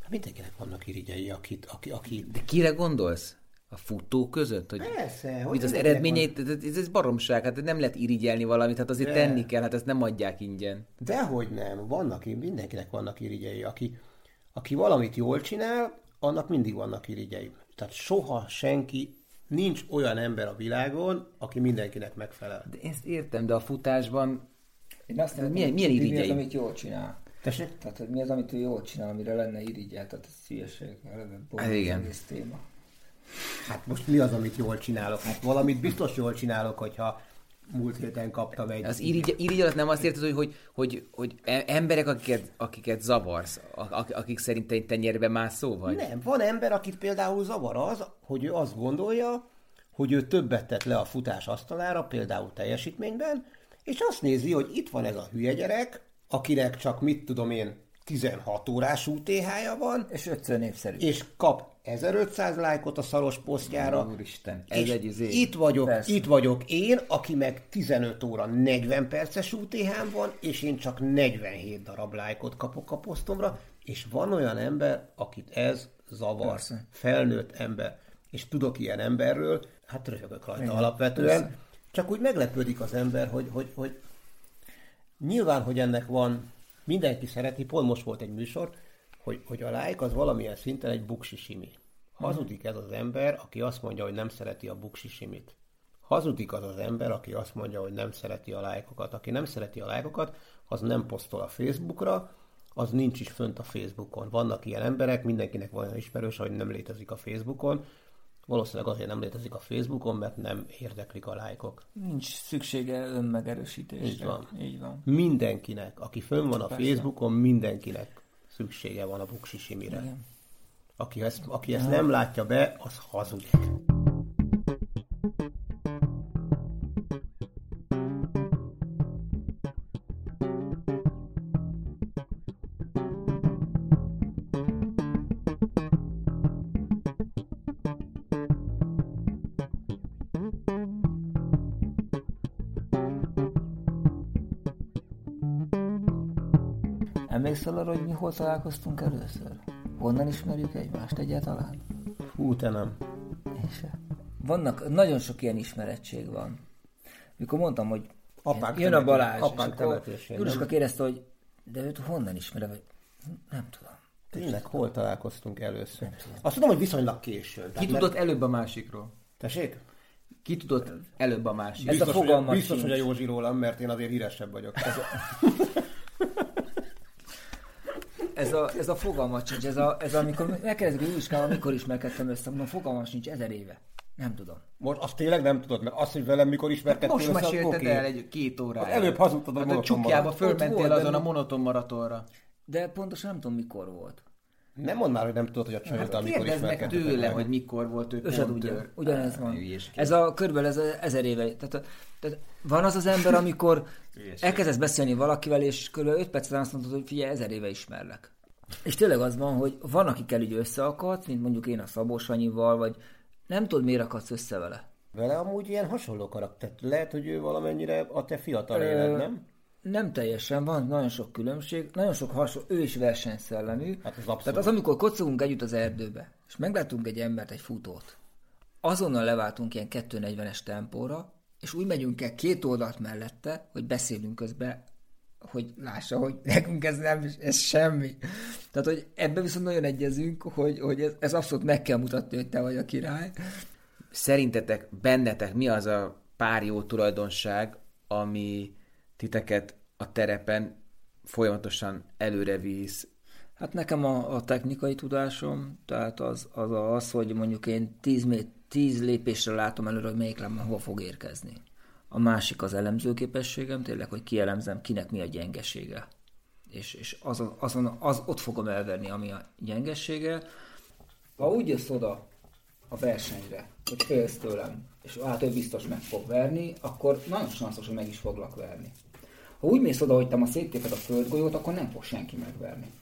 Hát mindenkinek vannak irigyei, akit, aki, aki... De kire gondolsz? A futó között? Hogy Persze. Hogy az eredményeit, van... ez, ez baromság, hát nem lehet irigyelni valamit, hát azért De... tenni kell, hát ezt nem adják ingyen. Dehogy nem, vannak, mindenkinek vannak irigyei, aki, aki valamit jól csinál, annak mindig vannak irigyei. Tehát soha senki, nincs olyan ember a világon, aki mindenkinek megfelel. De ezt értem, de a futásban én azt nem milyen, milyen irigyei? amit jól csinál. Tessék? Tehát, hogy mi az, amit ő jól csinál, amire lenne irigyel, tehát ez hülyeség. Hát igen. Az egész téma. Hát most mi az, amit jól csinálok? Hát valamit biztos jól csinálok, hogyha múlt héten kaptam egy... Az irigy, irigy alatt nem azt érted, hogy, hogy, hogy, hogy e- emberek, akiket, akiket zavarsz, a- akik szerint te tenyérbe mászó vagy? Nem, van ember, akit például zavar az, hogy ő azt gondolja, hogy ő többet tett le a futás asztalára, például teljesítményben, és azt nézi, hogy itt van ez a hülye gyerek, akinek csak mit tudom én, 16 órás UTH-ja van, És ötször népszerű. és kap 1500 lájkot a szaros posztjára, Úristen, ez és egy izé. itt vagyok, Persze. itt vagyok én, aki meg 15 óra 40 perces UTH-n van, és én csak 47 darab lájkot kapok a posztomra, és van olyan ember, akit ez zavar. Persze. Felnőtt ember. És tudok ilyen emberről, hát röhögök rajta Igen, alapvetően, persze. csak úgy meglepődik az ember, hogy, hogy, hogy nyilván, hogy ennek van, mindenki szereti, pont most volt egy műsor, hogy, hogy a like az valamilyen szinten egy buksisimi. Hazudik ez az ember, aki azt mondja, hogy nem szereti a buksisimit. Hazudik az az ember, aki azt mondja, hogy nem szereti a lájkokat. Aki nem szereti a lájkokat, az nem posztol a Facebookra, az nincs is fönt a Facebookon. Vannak ilyen emberek, mindenkinek van olyan ismerős, hogy nem létezik a Facebookon. Valószínűleg azért nem létezik a Facebookon, mert nem érdeklik a lájkok. Nincs szüksége önmegerősítésre. Így van. Így van. Mindenkinek, aki fönn van a Persze. Facebookon, mindenkinek szüksége van a buksisimire. Igen. Aki ezt, aki ezt nem látja be, az hazudik. Emlékszel arra, hogy mi hol találkoztunk először? Honnan ismerjük egymást egyáltalán? Hú, te nem. Én se. Vannak, nagyon sok ilyen ismerettség van. Mikor mondtam, hogy Apánk jön a Balázs, apánk és akkor Juruska kérdezte, hogy de őt honnan ismerem, vagy nem tudom. Tényleg, hol találkoztunk először? Azt tudom, hogy viszonylag későn. Ki tudott előbb a másikról? Tessék? Ki tudott előbb a másik? Ez a Biztos, hogy, fogalmat biztos, hogy a Józsi rólam, mert én azért híresebb vagyok. Ez a, ez a fogalmat sincs, ez, a, ez a, amikor megkérdezik, hogy Juruskával mikor ismerkedtem össze, mondom, fogalmam sincs, ezer éve. Nem tudom. Most azt tényleg nem tudod, mert azt, hogy velem mikor ismerkedtél Most össze, mesélted oké. el egy két órája. Előbb hazudtad a hát a monoton csukjába maraton. fölmentél azon a monoton maratonra. De pontosan nem tudom, mikor volt. Nem mondd már, hogy nem tudod, hogy a csajod, Hát amikor kérdezd meg tőle, meg. hogy mikor volt ő se pont tör. Ugyanez Á, van. Ez a körülbelül ez a ezer éve. Tehát, tehát van az az ember, amikor elkezdesz beszélni valakivel, és kb. 5 perc után azt mondod, hogy figyelj, ezer éve ismerlek. És tényleg az van, hogy van, akikkel így összeakadsz, mint mondjuk én a Szabó Sanyival, vagy nem tudod, miért akadsz össze vele. Vele amúgy ilyen hasonló karakter. Lehet, hogy ő valamennyire a te fiatal éled, nem? Nem teljesen, van nagyon sok különbség, nagyon sok hasonló, ő is versenyszellemű. Hát az abszolút. Tehát az, amikor kocogunk együtt az erdőbe, és meglátunk egy embert, egy futót, azonnal leváltunk ilyen 240-es tempóra, és úgy megyünk el két oldalt mellette, hogy beszélünk közben, hogy lássa, hogy nekünk ez nem, ez semmi. Tehát, hogy ebben viszont nagyon egyezünk, hogy, hogy ez, ez abszolút meg kell mutatni, hogy te vagy a király. Szerintetek, bennetek mi az a pár jó tulajdonság, ami titeket a terepen folyamatosan előre visz? Hát nekem a, a technikai tudásom, tehát az, az, az, hogy mondjuk én 10, mét, 10 lépésre látom előre, hogy melyik lábam hova fog érkezni. A másik az elemzőképességem, tényleg, hogy kielemzem, kinek mi a gyengesége. És, és az, azon, az, ott fogom elverni, ami a gyengesége. Ha úgy jössz oda a versenyre, hogy félsz tőlem, és hát ő biztos meg fog verni, akkor nagyon sanszos, hogy meg is foglak verni. Ha úgy mész oda, hogy te ma széttéped a földgolyót, akkor nem fog senki megverni.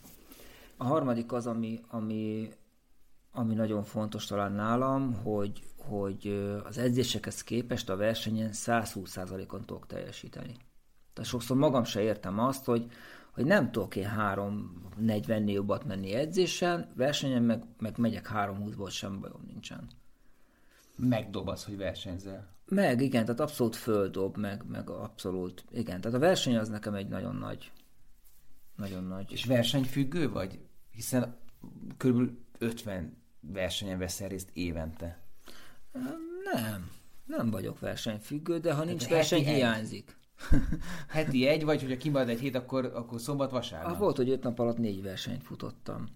A harmadik az, ami, ami, ami nagyon fontos talán nálam, hogy, hogy az edzésekhez képest a versenyen 120%-on tudok teljesíteni. Tehát sokszor magam se értem azt, hogy, hogy nem tudok én 3.40 jobbat menni edzésen, versenyen meg, meg megyek 3.20-ból, sem bajom nincsen. Megdobasz, hogy versenyzel. Meg, igen, tehát abszolút földob, meg, meg abszolút, igen, tehát a verseny az nekem egy nagyon nagy, nagyon nagy. És versenyfüggő vagy? Hiszen körülbelül 50 versenyen veszel részt évente. Nem, nem vagyok versenyfüggő, de ha nincs heti verseny, egy. hiányzik. Heti egy, vagy hogyha kimarad egy hét, akkor, akkor szombat, vasárnap. Ah, volt, hogy öt nap alatt négy versenyt futottam.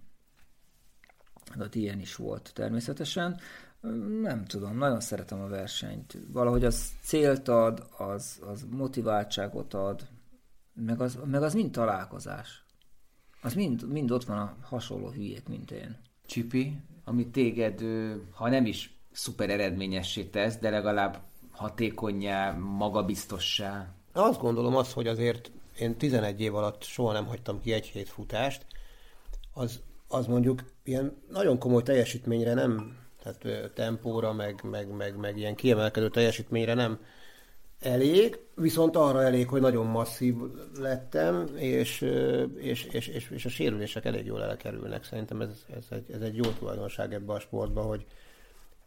Hát ilyen is volt természetesen. Nem tudom, nagyon szeretem a versenyt. Valahogy az célt ad, az, az motiváltságot ad, meg az, meg az mind találkozás. Az mind, mind ott van a hasonló hülyék, mint én. Csipi, ami téged, ha nem is szuper eredményessé tesz, de legalább hatékonyá, magabiztossá. Azt gondolom azt, hogy azért én 11 év alatt soha nem hagytam ki egy hét futást, az, az mondjuk ilyen nagyon komoly teljesítményre nem, tehát tempóra, meg, meg, meg, meg ilyen kiemelkedő teljesítményre nem elég, viszont arra elég, hogy nagyon masszív lettem, és, és, és, és, és a sérülések elég jól elkerülnek. Szerintem ez, ez, egy, ez egy jó tulajdonság ebbe a sportba, hogy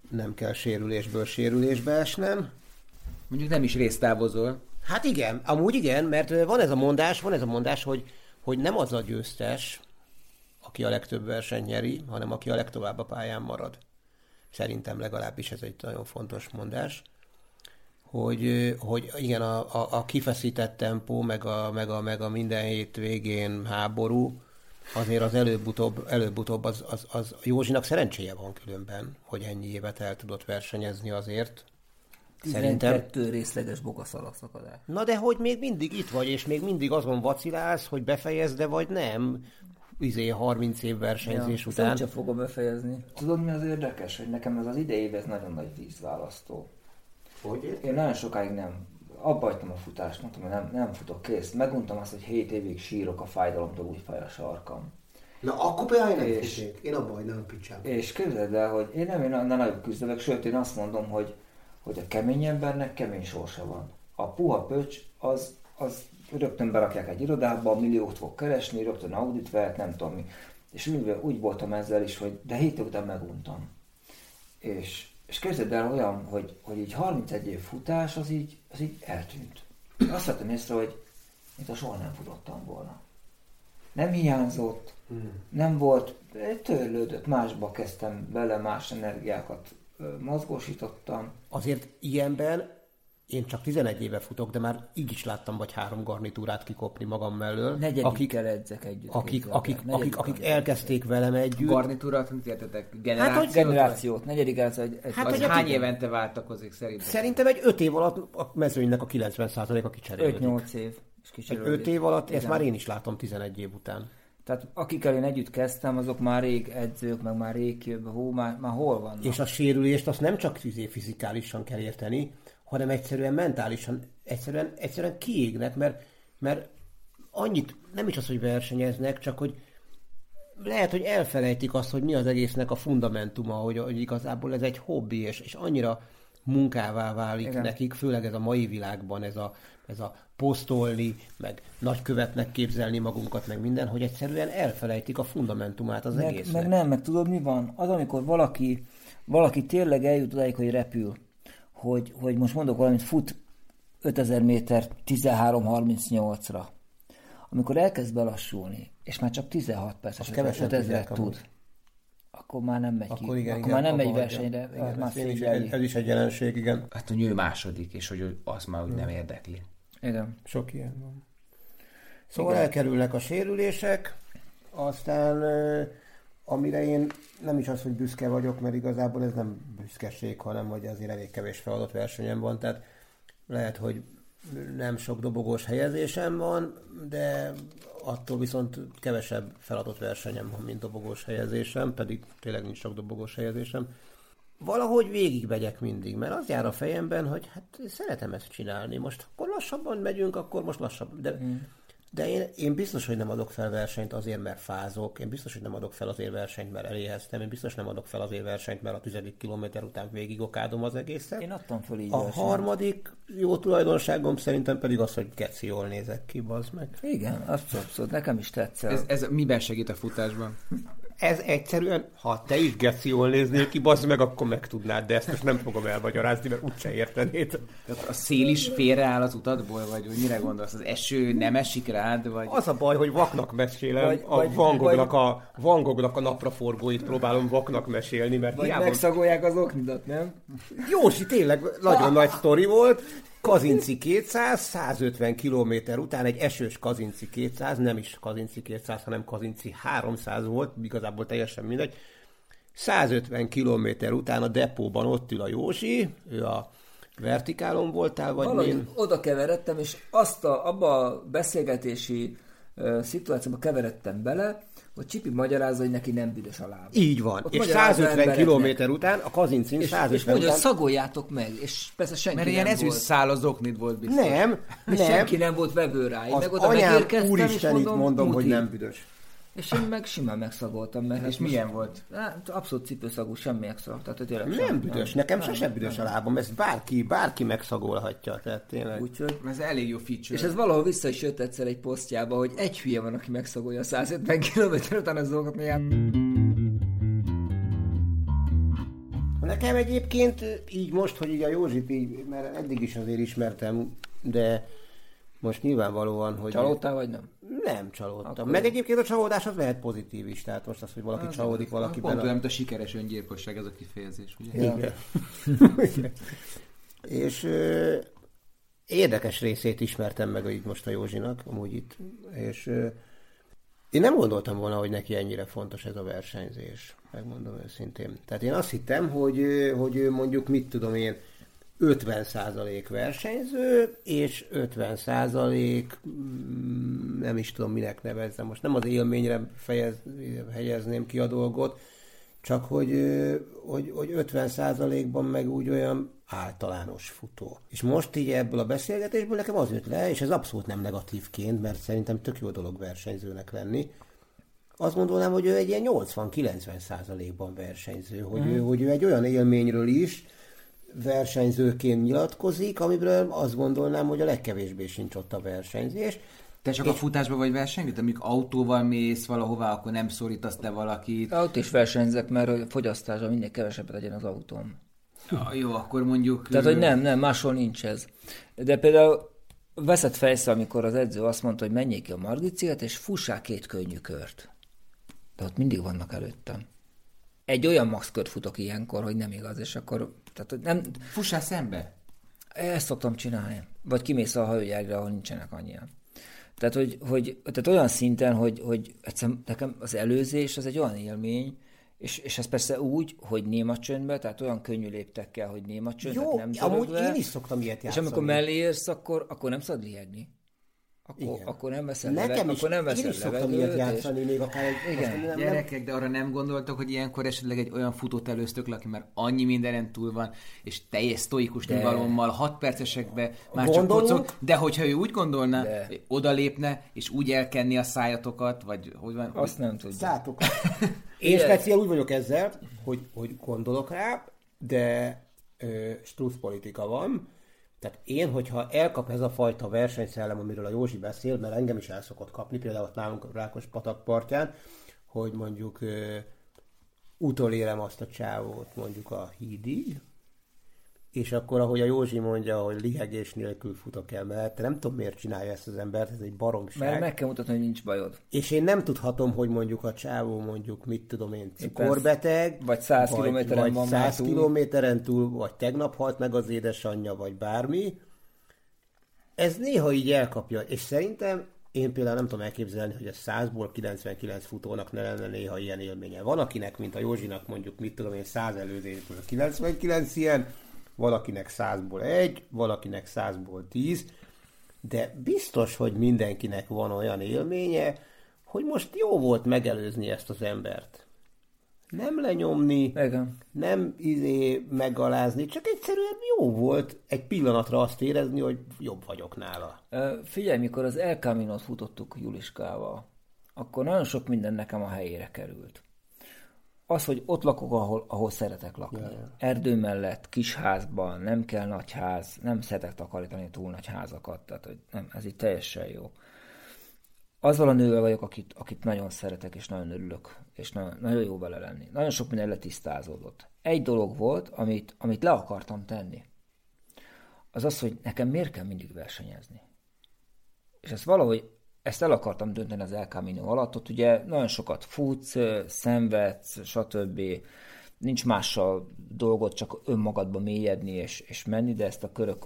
nem kell sérülésből sérülésbe esnem. Mondjuk nem is résztávozol. Hát igen, amúgy igen, mert van ez a mondás, van ez a mondás, hogy, hogy nem az a győztes, aki a legtöbb versenyt nyeri, hanem aki a legtovább a pályán marad. Szerintem legalábbis ez egy nagyon fontos mondás, hogy, hogy igen, a, a, a kifeszített tempó, meg a, meg, a, meg a minden hét végén háború, azért az előbb-utóbb, előbb-utóbb az, az, az Józsinak szerencséje van különben, hogy ennyi évet el tudott versenyezni azért. Szerintem 12 részleges bogaszalagszakadás. Na de hogy még mindig itt vagy, és még mindig azon vacilálsz, hogy befejezd de vagy nem, izé 30 év versenyzés Ja, után. sem fogom befejezni. Tudod, mi az érdekes, hogy nekem ez az idei ez nagyon nagy vízválasztó. Hogy? Én nagyon sokáig nem, abba hagytam a futást, mondtam, hogy nem, nem futok, kész. Meguntam azt, hogy 7 évig sírok a fájdalomtól, úgy fáj a sarkam. Na, akkor például nem És-. Én abban hagynám a picsába. És képzeld el, hogy én nem én annál nagyobb küzdök, sőt én azt mondom, hogy, hogy a kemény embernek kemény sorsa van. A puha pöcs az, az rögtön berakják egy irodába, milliót fog keresni, rögtön audit vehet, nem tudom mi. És úgy, úgy voltam ezzel is, hogy de hét év után meguntam. És, és képzeld el olyan, hogy, hogy így 31 év futás, az így, az így eltűnt. Azt vettem észre, hogy mintha soha nem futottam volna. Nem hiányzott, nem volt, törlődött, másba kezdtem bele, más energiákat mozgósítottam. Azért ilyenben én csak 11 éve futok, de már így is láttam vagy három garnitúrát kikopni magam mellől. Negyedikkel edzek együtt. akik, akik, akik, akik elkezdték velem együtt. Garnitúrat, mit értetek? Hát, Generációt? hogy Generációt, negyedik ez egy, egy Hát, az hány igen. évente váltakozik szerintem? Szerintem egy 5 év alatt a mezőnynek a 90%-a kicserélődik. 5-8 év. És Egy kicserélődik. 5 év alatt, ezt már én is látom 11 év után. Tehát akikkel én együtt kezdtem, azok már rég edzők, meg már rég jövő, hó, már, már hol vannak? És a sérülést azt nem csak fizikálisan kell érteni, hanem egyszerűen mentálisan, egyszerűen, egyszerűen kiégnek, mert, mert annyit, nem is az, hogy versenyeznek, csak hogy lehet, hogy elfelejtik azt, hogy mi az egésznek a fundamentuma, hogy, hogy igazából ez egy hobbi, és, és annyira munkává válik Igen. nekik, főleg ez a mai világban, ez a, ez a posztolni, meg nagykövetnek képzelni magunkat, meg minden, hogy egyszerűen elfelejtik a fundamentumát az meg, egésznek. meg nem, meg tudod mi van? Az, amikor valaki, valaki tényleg eljut odáig, hogy repül, hogy, hogy most mondok valamit, fut 5000 méter 13.38-ra. Amikor elkezd belassulni, és már csak 16 perces, kevesen 5000 tudják tud, akkor már nem megy ki. Akkor igen, akkor igen, már nem megy versenyre, igen, már ez, is, ez is egy jelenség, igen. Hát, hogy ő második, és hogy ő azt már úgy nem érdekli. Igen. Sok ilyen van. Szóval elkerülnek a sérülések, aztán amire én nem is az, hogy büszke vagyok, mert igazából ez nem büszkeség, hanem hogy azért elég kevés feladott versenyem van, tehát lehet, hogy nem sok dobogós helyezésem van, de attól viszont kevesebb feladott versenyem van, mint dobogós helyezésem, pedig tényleg nincs sok dobogós helyezésem. Valahogy végigmegyek mindig, mert az jár a fejemben, hogy hát szeretem ezt csinálni. Most akkor lassabban megyünk, akkor most lassabban. De, mm. De én, én biztos, hogy nem adok fel versenyt azért, mert fázok. Én biztos, hogy nem adok fel azért versenyt, mert eléheztem. Én biztos nem adok fel azért versenyt, mert a tizedik kilométer után végig okádom az egészet. Én adtam föl így A versenyt. harmadik jó tulajdonságom szerintem pedig az, hogy geci jól nézek ki, bazd meg. Igen, azt abszolút, nekem is tetszett. Ez, ez miben segít a futásban? Ez egyszerűen, ha te is geci jól néznél ki, bazd meg, akkor megtudnád, de ezt most nem fogom elmagyarázni, mert úgyse értenéd. Tehát a szél is félreáll az utadból, vagy hogy mire gondolsz? Az eső nem esik rád, vagy... Az a baj, hogy vaknak mesélem, Vagy- a vagy- Van Goghnak a, Van Goghnak a napraforgóit próbálom vaknak mesélni, mert Vagy hiába... megszagolják az oknidat, nem? Jósi tényleg nagyon nagy sztori volt, Kazinci 200, 150 km után egy esős Kazinci 200, nem is Kazinci 200, hanem Kazinci 300 volt, igazából teljesen mindegy. 150 km után a depóban ott ül a Józsi, ő a vertikálon voltál, vagy Valahogy min? oda keveredtem, és azt a, abba a beszélgetési uh, szituációba keveredtem bele, hogy Csipi magyarázza, hogy neki nem büdös a lába. Így van. Ott és magyarázza 150 embereknek. km után a Kazincin És, és 150 mondja, hogy után... szagoljátok meg, és persze senki Mert nem ilyen volt. ezüst szál az oknid volt biztos. Nem, És nem. senki nem volt vevő rá. Én Az meg oda anyám úristenit mondom, mondom hogy nem büdös. És én meg simán megszagoltam. Mert És hát most- milyen volt? Hát, abszolút cipőszagú, semmi extra. Tehát tényleg Nem semmi, büdös, nekem sose büdös a lábam, ezt bárki, bárki megszagolhatja, tehát tényleg. Úgyhogy Ez elég jó feature. És ez valahol vissza is jött egyszer egy posztjába, hogy egy hülye van, aki megszagolja a 150 km után az mert ilyen... Nekem egyébként így most, hogy így a Józsit így, mert eddig is azért ismertem, de most nyilvánvalóan, hogy... Csalódtál vagy nem? Nem csalódtam. Akkor- Meg egyébként a csalódás az lehet pozitív is, tehát most az, hogy valaki csalódik Pont valakiben. olyan, mint a sikeres öngyilkosság ez a kifejezés, ugye? Igen. És ö, érdekes részét ismertem meg itt most a Józsinak, amúgy itt, és ö, én nem gondoltam volna, hogy neki ennyire fontos ez a versenyzés, megmondom őszintén. Tehát én azt hittem, hogy, hogy mondjuk, mit tudom én, 50% versenyző, és 50% mm, nem is tudom minek nevezzem, most nem az élményre fejez, helyezném ki a dolgot, csak hogy, hogy, hogy 50%-ban meg úgy olyan általános futó. És most így ebből a beszélgetésből nekem az jött le, és ez abszolút nem negatívként, mert szerintem tök jó dolog versenyzőnek lenni. Azt gondolnám, hogy ő egy ilyen 80-90%-ban versenyző, hogy, Mhm. ő, hogy ő egy olyan élményről is versenyzőként nyilatkozik, amiből azt gondolnám, hogy a legkevésbé sincs ott a versenyzés. Te csak a futásban vagy versenyző? Te mondjuk autóval mész valahová, akkor nem szorítasz le valakit. Ott is versenyzek, mert a fogyasztásra minél kevesebbet legyen az autóm. Ah, jó, akkor mondjuk... Tehát, hogy nem, nem, máshol nincs ez. De például veszett fejsze, amikor az edző azt mondta, hogy menjék ki a Margit sziget, és fussák két könnyű kört. De ott mindig vannak előttem. Egy olyan max kört futok ilyenkor, hogy nem igaz, és akkor tehát, hogy nem, Fussál szembe. ezt szoktam csinálni. Vagy kimész a hajógyárra, ahol nincsenek annyian. Tehát, hogy, hogy tehát olyan szinten, hogy, hogy egyszerűen nekem az előzés az egy olyan élmény, és, és ez persze úgy, hogy néma csöndbe, tehát olyan könnyű léptekkel, hogy néma csönd, Jó, nem amúgy én is szoktam ilyet És játszani. amikor mellé érsz, akkor, akkor nem szabad liegni. Akkor, Igen. akkor nem veszel, Nekem leve, is, akkor nem én veszel is szoktam ilyet és- játszani, még akár egy... Igen. nem, nem, Gyerekek, de arra nem gondoltak, hogy ilyenkor esetleg egy olyan futót előztök le, aki már annyi mindenen túl van, és teljes sztoikus De. nyugalommal, 6 percesekbe már Gondolunk? csak kocog, de hogyha ő úgy gondolná, De. hogy odalépne, és úgy elkenni a szájatokat, vagy hogy van, Azt nem tudja. Szátok. Én speciál úgy vagyok ezzel, hogy, hogy gondolok rá, de ö, strusz politika van. Tehát én, hogyha elkap ez a fajta versenyszellem, amiről a Józsi beszél, mert engem is el szokott kapni, például ott nálunk Rákos patak partján, hogy mondjuk utolérem azt a csávót mondjuk a hídig, és akkor, ahogy a Józsi mondja, hogy lihegés nélkül futok el mellette, nem tudom miért csinálja ezt az embert, ez egy baromság. Mert meg kell mutatni, hogy nincs bajod. És én nem tudhatom, hogy mondjuk a csávó mondjuk, mit tudom én, cukorbeteg, vagy 100 kilométeren vagy van már 100 túl. kilométeren túl, vagy tegnap halt meg az édesanyja, vagy bármi. Ez néha így elkapja, és szerintem én például nem tudom elképzelni, hogy a 100-ból 99 futónak ne lenne néha ilyen élménye. Van akinek, mint a Józsinak mondjuk, mit tudom én, 100 előzésből 99 ilyen, valakinek 100-ból 1, valakinek 100-ból 10, de biztos, hogy mindenkinek van olyan élménye, hogy most jó volt megelőzni ezt az embert. Nem lenyomni, Igen. nem izé megalázni, csak egyszerűen jó volt egy pillanatra azt érezni, hogy jobb vagyok nála. Figyelj, mikor az El Camino-t futottuk Juliskával, akkor nagyon sok minden nekem a helyére került. Az, hogy ott lakok, ahol, ahol szeretek lakni. Ja. Erdő mellett, kis házban, nem kell nagy ház, nem szeretek takarítani túl nagy házakat, tehát hogy nem, ez így teljesen jó. Azzal a nővel vagyok, akit, akit nagyon szeretek, és nagyon örülök, és nagyon, nagyon jó vele lenni. Nagyon sok minden letisztázódott. Egy dolog volt, amit, amit le akartam tenni. Az az, hogy nekem miért kell mindig versenyezni. És ezt valahogy, ezt el akartam dönteni az El Camino alatt, ott ugye nagyon sokat futsz, szenvedsz, stb. Nincs mással dolgot, csak önmagadba mélyedni és, és menni, de ezt a körök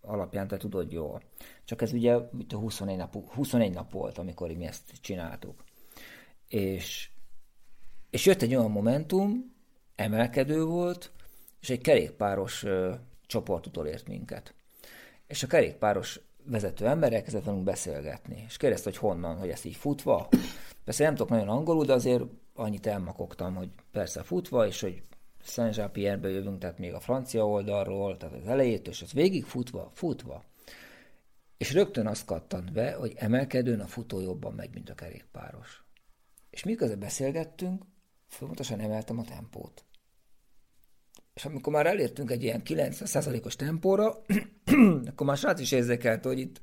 alapján te tudod jól. Csak ez ugye 21 nap, 21 nap volt, amikor mi ezt csináltuk. És, és jött egy olyan momentum, emelkedő volt, és egy kerékpáros ö, csoport utolért minket. És a kerékpáros vezető ember elkezdett velünk beszélgetni, és kérdezte, hogy honnan, hogy ezt így futva. Persze nem tudok nagyon angolul, de azért annyit elmakogtam, hogy persze futva, és hogy saint jean jövünk, tehát még a francia oldalról, tehát az elejétől, és az végig futva, futva. És rögtön azt kattant be, hogy emelkedőn a futó jobban megy, mint a kerékpáros. És miközben beszélgettünk, folyamatosan emeltem a tempót. És amikor már elértünk egy ilyen 90%-os tempóra, akkor már srác is érzékelte, hogy itt,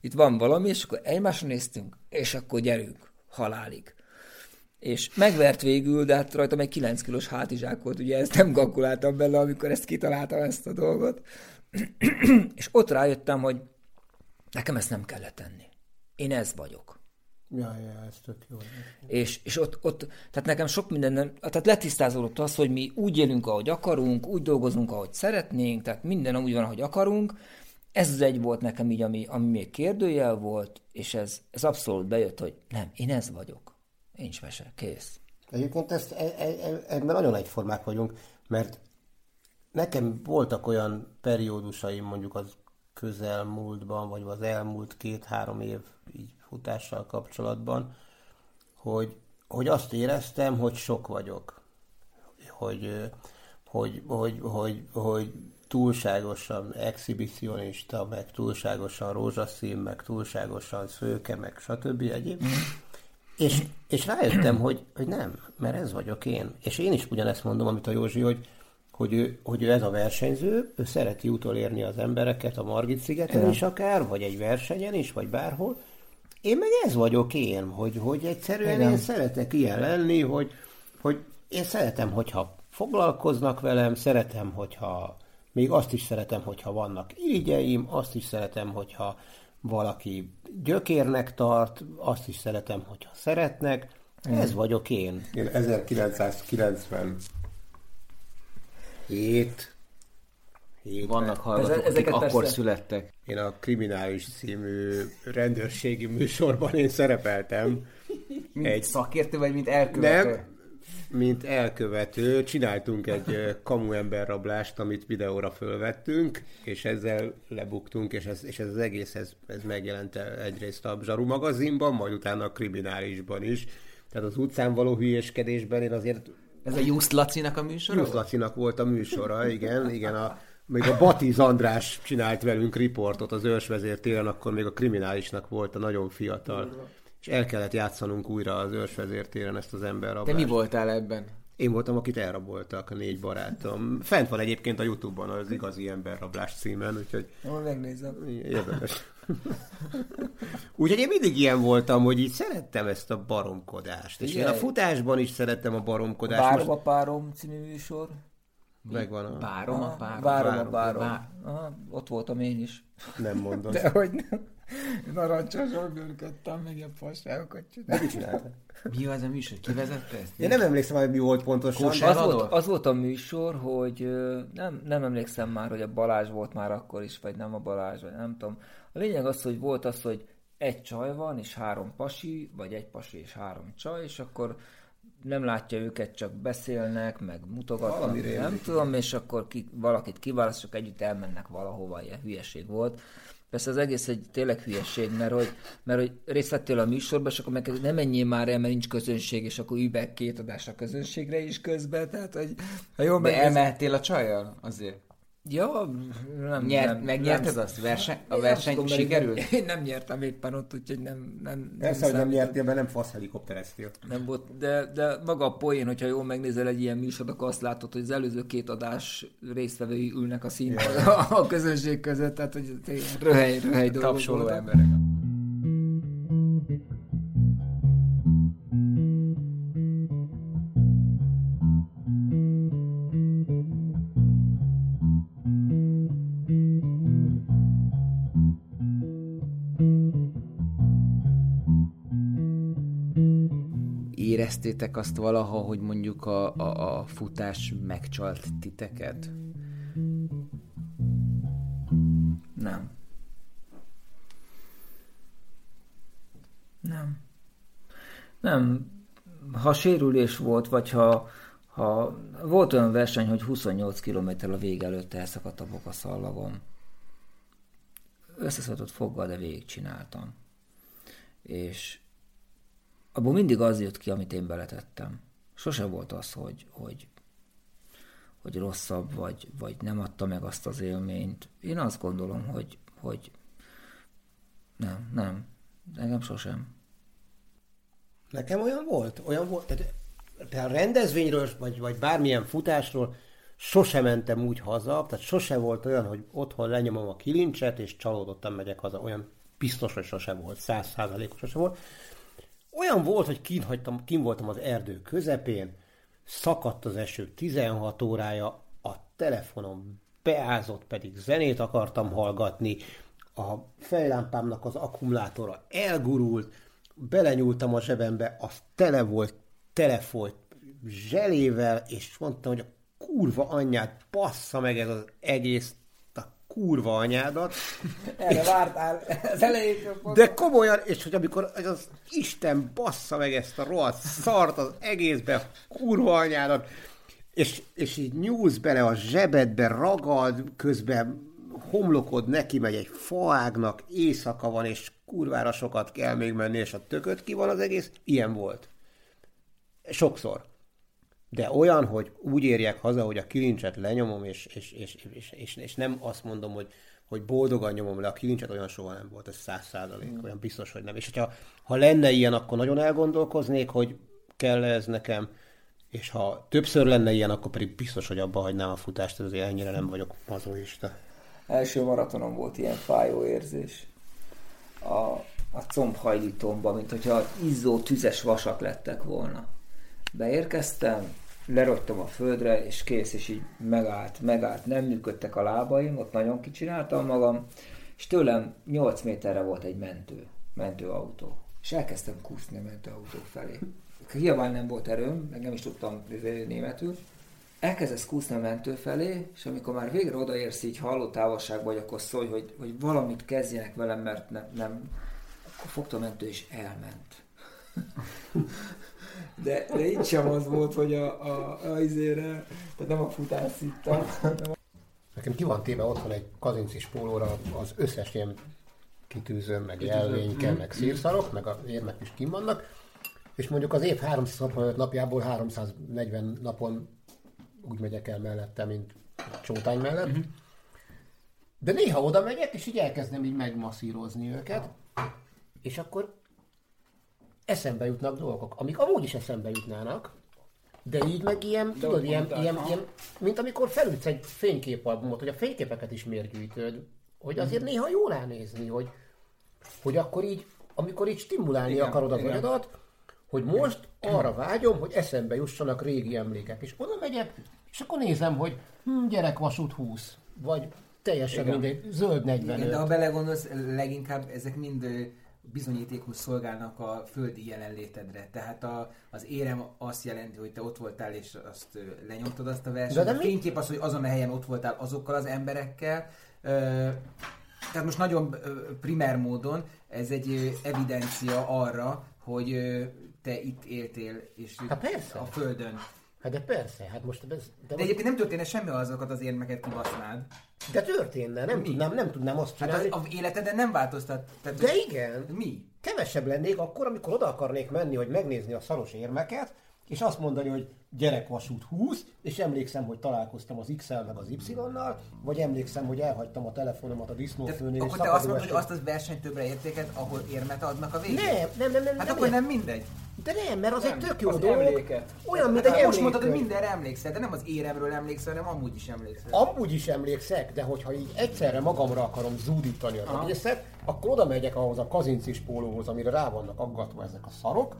itt van valami, és akkor egymásra néztünk, és akkor gyerünk, halálig. És megvert végül, de hát rajtam egy 9 kilós hátizsák volt, ugye ezt nem kalkuláltam bele, amikor ezt kitaláltam ezt a dolgot. és ott rájöttem, hogy nekem ezt nem kellett tenni. Én ez vagyok. Ja, ja, ez tök jó. És, és ott, ott, tehát nekem sok minden nem, tehát letisztázódott az, hogy mi úgy élünk, ahogy akarunk, úgy dolgozunk, ahogy szeretnénk, tehát minden úgy van, ahogy akarunk. Ez az egy volt nekem így, ami, ami még kérdőjel volt, és ez, ez abszolút bejött, hogy nem, én ez vagyok. Nincs mese, kész. Egyébként ezt, e, e, e, ebben nagyon egyformák vagyunk, mert nekem voltak olyan periódusaim mondjuk az közelmúltban, vagy az elmúlt két-három év így futással kapcsolatban, hogy, hogy azt éreztem, hogy sok vagyok. Hogy, hogy, hogy, hogy, hogy túlságosan exhibicionista, meg túlságosan rózsaszín, meg túlságosan szőke, meg stb. egyéb. És, és rájöttem, hogy, hogy nem, mert ez vagyok én. És én is ugyanezt mondom, amit a Józsi, hogy, hogy ő, hogy ő ez a versenyző, ő szereti utolérni az embereket a Margit szigeten is akár, vagy egy versenyen is, vagy bárhol. Én meg ez vagyok én, hogy, hogy egyszerűen Igen. én szeretek ilyen lenni, hogy, hogy én szeretem, hogyha foglalkoznak velem, szeretem, hogyha még azt is szeretem, hogyha vannak irigyeim, azt is szeretem, hogyha valaki gyökérnek tart, azt is szeretem, hogyha szeretnek. Ez vagyok én. Én 1990 Hét. Hét Vannak hallgatók, Ez, akik akkor persze... születtek. Én a Kriminális című rendőrségi műsorban én szerepeltem. mint egy szakértő, vagy mint elkövető? Nem, mint elkövető. Csináltunk egy kamu emberrablást, amit videóra fölvettünk, és ezzel lebuktunk, és ez, és ez az egész ez, ez megjelent egyrészt a Zsaru magazinban, majd utána a kriminálisban is. Tehát az utcán való hülyeskedésben én azért ez a Just Lacinak a műsora? Just Lacinak volt a műsora, igen, igen. A, még a Batiz András csinált velünk riportot az ősvezértéren, akkor még a kriminálisnak volt a nagyon fiatal. És el kellett játszanunk újra az ősvezértéren ezt az emberrablást. De mi voltál ebben? Én voltam, akit elraboltak, a négy barátom. Fent van egyébként a Youtube-on az igazi emberrablás címen, úgyhogy... Jól megnézem. Érdemes. úgyhogy én mindig ilyen voltam, hogy így szerettem ezt a baromkodást. És Igen. én a futásban is szerettem a baromkodást. Várom a párom című műsor. Megvan a... Párom a párom. Várom a párom. Aha, ott voltam én is. Nem mondod. De hogy nem. Narancsosan görködtem, meg ilyen fasságokat csináltam. Mit csináltál? Mi az a műsor? Ki vezette ezt? Én nem emlékszem, hogy mi volt pontosan. Az volt, az volt a műsor, hogy nem, nem emlékszem már, hogy a Balázs volt már akkor is, vagy nem a Balázs, vagy nem tudom. A lényeg az, hogy volt az, hogy egy csaj van, és három pasi, vagy egy pasi és három csaj, és akkor nem látja őket, csak beszélnek, meg mutogatnak, nem tudom, és akkor ki, valakit kiválaszt, csak együtt elmennek valahova, ilyen hülyeség volt. Persze az egész egy tényleg hülyeség, mert hogy, mert hogy részt vettél a műsorban, és akkor meg nem menjél már el, mert nincs közönség, és akkor ülj két adás a közönségre is közben, tehát hogy ha jól De elmehettél a csajjal azért? Ja, nem, Nyert, nem, megnyerted nem, azt? Verse, a verseny tudom, sikerült? Én nem nyertem éppen ott, úgyhogy nem... nem Persze, hogy nem nyertél, mert nem fasz helikoptereztél. Nem volt, de, de maga a poén, hogyha jól megnézel egy ilyen műsor, akkor azt látod, hogy az előző két adás résztvevői ülnek a színpadon yeah. a közönség között, tehát hogy röhely, röhely dolgok Tapsoló emberek. éreztétek azt valaha, hogy mondjuk a, a, a futás megcsalt titeket? Nem. Nem. Nem. Ha sérülés volt, vagy ha, ha volt olyan verseny, hogy 28 km a vég előtt elszakadt a bokaszallagom. Összeszedett foggal, de végigcsináltam. És abból mindig az jött ki, amit én beletettem. Sose volt az, hogy, hogy, hogy rosszabb, vagy, vagy nem adta meg azt az élményt. Én azt gondolom, hogy, hogy nem, nem. Engem sosem. Nekem olyan volt, olyan volt, tehát, tehát rendezvényről, vagy, vagy bármilyen futásról sose mentem úgy haza, tehát sose volt olyan, hogy otthon lenyomom a kilincset, és csalódottan megyek haza. Olyan biztos, hogy sose volt, száz százalékos sose volt. Olyan volt, hogy kin, hagytam, kin voltam az erdő közepén, szakadt az eső 16 órája, a telefonom beázott, pedig zenét akartam hallgatni, a fejlámpámnak az akkumulátora elgurult, belenyúltam a zsebembe, az tele volt, telefolyt zselével, és mondtam, hogy a kurva anyját, bassza meg ez az egész kurva anyádat. Erre vártál az elején. De komolyan, és hogy amikor az, az Isten bassza meg ezt a rohadt szart az egészbe, kurva anyádat, és, és így nyúlsz bele a zsebedbe, ragad, közben homlokod neki megy egy faágnak, éjszaka van, és kurvára sokat kell még menni, és a tököt ki van az egész. Ilyen volt. Sokszor. De olyan, hogy úgy érjek haza, hogy a kilincset lenyomom, és, és, és, és, és, és nem azt mondom, hogy, hogy boldogan nyomom le a kilincset, olyan soha nem volt, ez száz százalék, mm. olyan biztos, hogy nem. És hogyha ha lenne ilyen, akkor nagyon elgondolkoznék, hogy kell ez nekem, és ha többször lenne ilyen, akkor pedig biztos, hogy abba hagynám a futást, ezért ennyire nem vagyok mazoista. Első maratonon volt ilyen fájó érzés. A, a combhajlítomban, mint hogyha izzó tüzes vasak lettek volna. Beérkeztem, lerogytam a földre, és kész, és így megállt, megállt, nem működtek a lábaim, ott nagyon kicsináltam magam, és tőlem 8 méterre volt egy mentő, mentőautó. És elkezdtem kúszni a mentőautó felé. Hiába nem volt erőm, meg nem is tudtam németül. Elkezdesz kúszni a mentő felé, és amikor már végre odaérsz így halló távolságban, vagy akkor szólj, hogy, hogy valamit kezdjenek velem, mert nem, nem akkor fogta a mentő, és elment. De, de itt sem az volt, hogy a, a, a izére, tehát nem a futás szittam. Nekem ki van téve otthon egy kazincis pólóra az összes ilyen kitűzőm, meg jelvényke, meg szírszarok, meg az érmek is kim vannak, és mondjuk az év 365 napjából 340 napon úgy megyek el mellette, mint csótány mellett. Uh-huh. De néha oda megyek, és így elkezdem így megmasszírozni őket, és akkor eszembe jutnak dolgok, amik amúgy is eszembe jutnának, de így meg ilyen, de tudod, ilyen, ilyen, ilyen, mint amikor felütsz egy fényképalbumot, hogy a fényképeket is miért gyűjtöd, hogy azért mm. néha jó ránézni, hogy, hogy akkor így, amikor így stimulálni igen, akarod az agyadat, hogy most arra vágyom, hogy eszembe jussanak régi emlékek. És oda megyek, és akkor nézem, hogy hm, gyerekvasút 20, vagy teljesen Igen. mindegy, zöld 45. Igen, de ha belegondolsz, leginkább ezek mind bizonyítékhoz szolgálnak a földi jelenlétedre. Tehát a, az érem azt jelenti, hogy te ott voltál, és azt lenyomtad azt a versenyt. De a fénykép az, hogy azon a helyen ott voltál azokkal az emberekkel. Tehát most nagyon primer módon ez egy evidencia arra, hogy te itt éltél, és persze. a Földön. Hát de persze, hát most... Ez, de, de egyébként nem történne semmi, azokat az érmeket kibasznád. De történne, nem, mi? tudnám, nem tudnám azt csinálni. Hát az, az életeden nem változtat. Tehát, de igen. Mi? Kevesebb lennék akkor, amikor oda akarnék menni, hogy megnézni a szaros érmeket, és azt mondani, hogy gyerekvasút 20, és emlékszem, hogy találkoztam az X-el meg az Y-nal, vagy emlékszem, hogy elhagytam a telefonomat a disznófőnél. Akkor te azt mondod, hogy azt az versenyt többre értéket, ahol érmet adnak a végén? Nem, nem, nem. nem hát nem, akkor nem mindegy. De nem, mert az nem, egy tök jó dolog. Emléket. Olyan, mint hát egy Most mondtad, hogy mindenre emlékszel, de nem az éremről emlékszel, hanem amúgy is emlékszel. Amúgy is emlékszek, de hogyha így egyszerre magamra akarom zúdítani az egészet, akkor oda megyek ahhoz a kazincis pólóhoz, amire rá vannak aggatva ezek a szarok,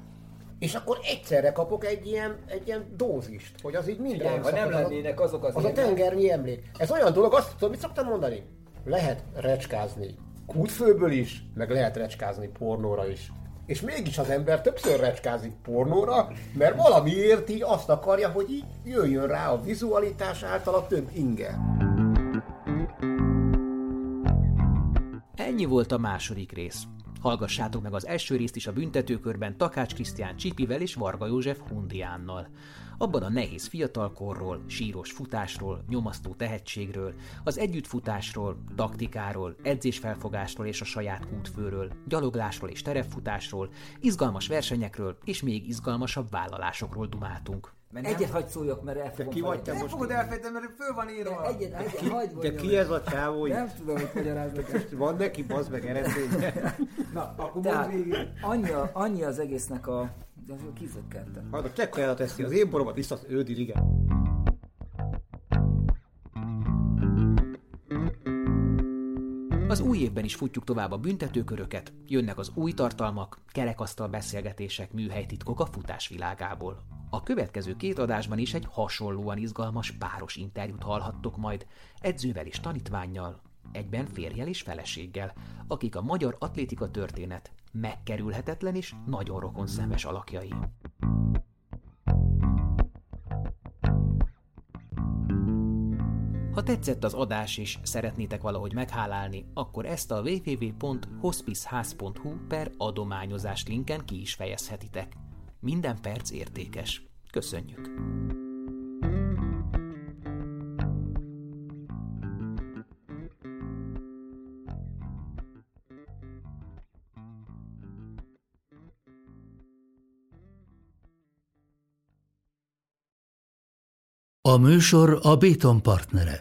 és akkor egyszerre kapok egy ilyen, egy ilyen dózist, hogy az így minden. Igen, ha nem lennének azok az Az a tengernyi emlék. Ez olyan dolog, azt tudom, mit szoktam mondani? Lehet recskázni kútfőből is, meg lehet recskázni pornóra is. És mégis az ember többször recskázik pornóra, mert valamiért így azt akarja, hogy így jöjjön rá a vizualitás által a több inge. Ennyi volt a második rész. Hallgassátok meg az első részt is a büntetőkörben Takács Krisztián Csipivel és Varga József Hundiánnal. Abban a nehéz fiatalkorról, síros futásról, nyomasztó tehetségről, az együttfutásról, taktikáról, edzésfelfogásról és a saját útfőről, gyaloglásról és terepfutásról, izgalmas versenyekről és még izgalmasabb vállalásokról dumáltunk. Mert egyet hagyd szóljak, mert el fogom ki vagy te Nem most? fogod elfejteni, mert föl van írva. Egyet, egyet, hagyd De ki ez a csávó? Nem tudom, hogy magyarázok. Most van neki, bazd meg eredménye? Na, akkor Tehát annyi, a- annyi az egésznek a... De kizökkentem. Hát a csekkajára teszi az én boromat, vissza ő dirigál. Az új évben is futjuk tovább a büntetőköröket, jönnek az új tartalmak, kerekasztal beszélgetések, műhelytitkok a futás világából. A következő két adásban is egy hasonlóan izgalmas páros interjút hallhattok majd, edzővel és tanítványjal, egyben férjel és feleséggel, akik a magyar atlétika történet megkerülhetetlen és nagyon rokonszenves alakjai. Ha tetszett az adás és szeretnétek valahogy meghálálni, akkor ezt a www.hospiceház.hu per adományozás linken ki is fejezhetitek. Minden perc értékes. Köszönjük! A műsor a Béton partnere.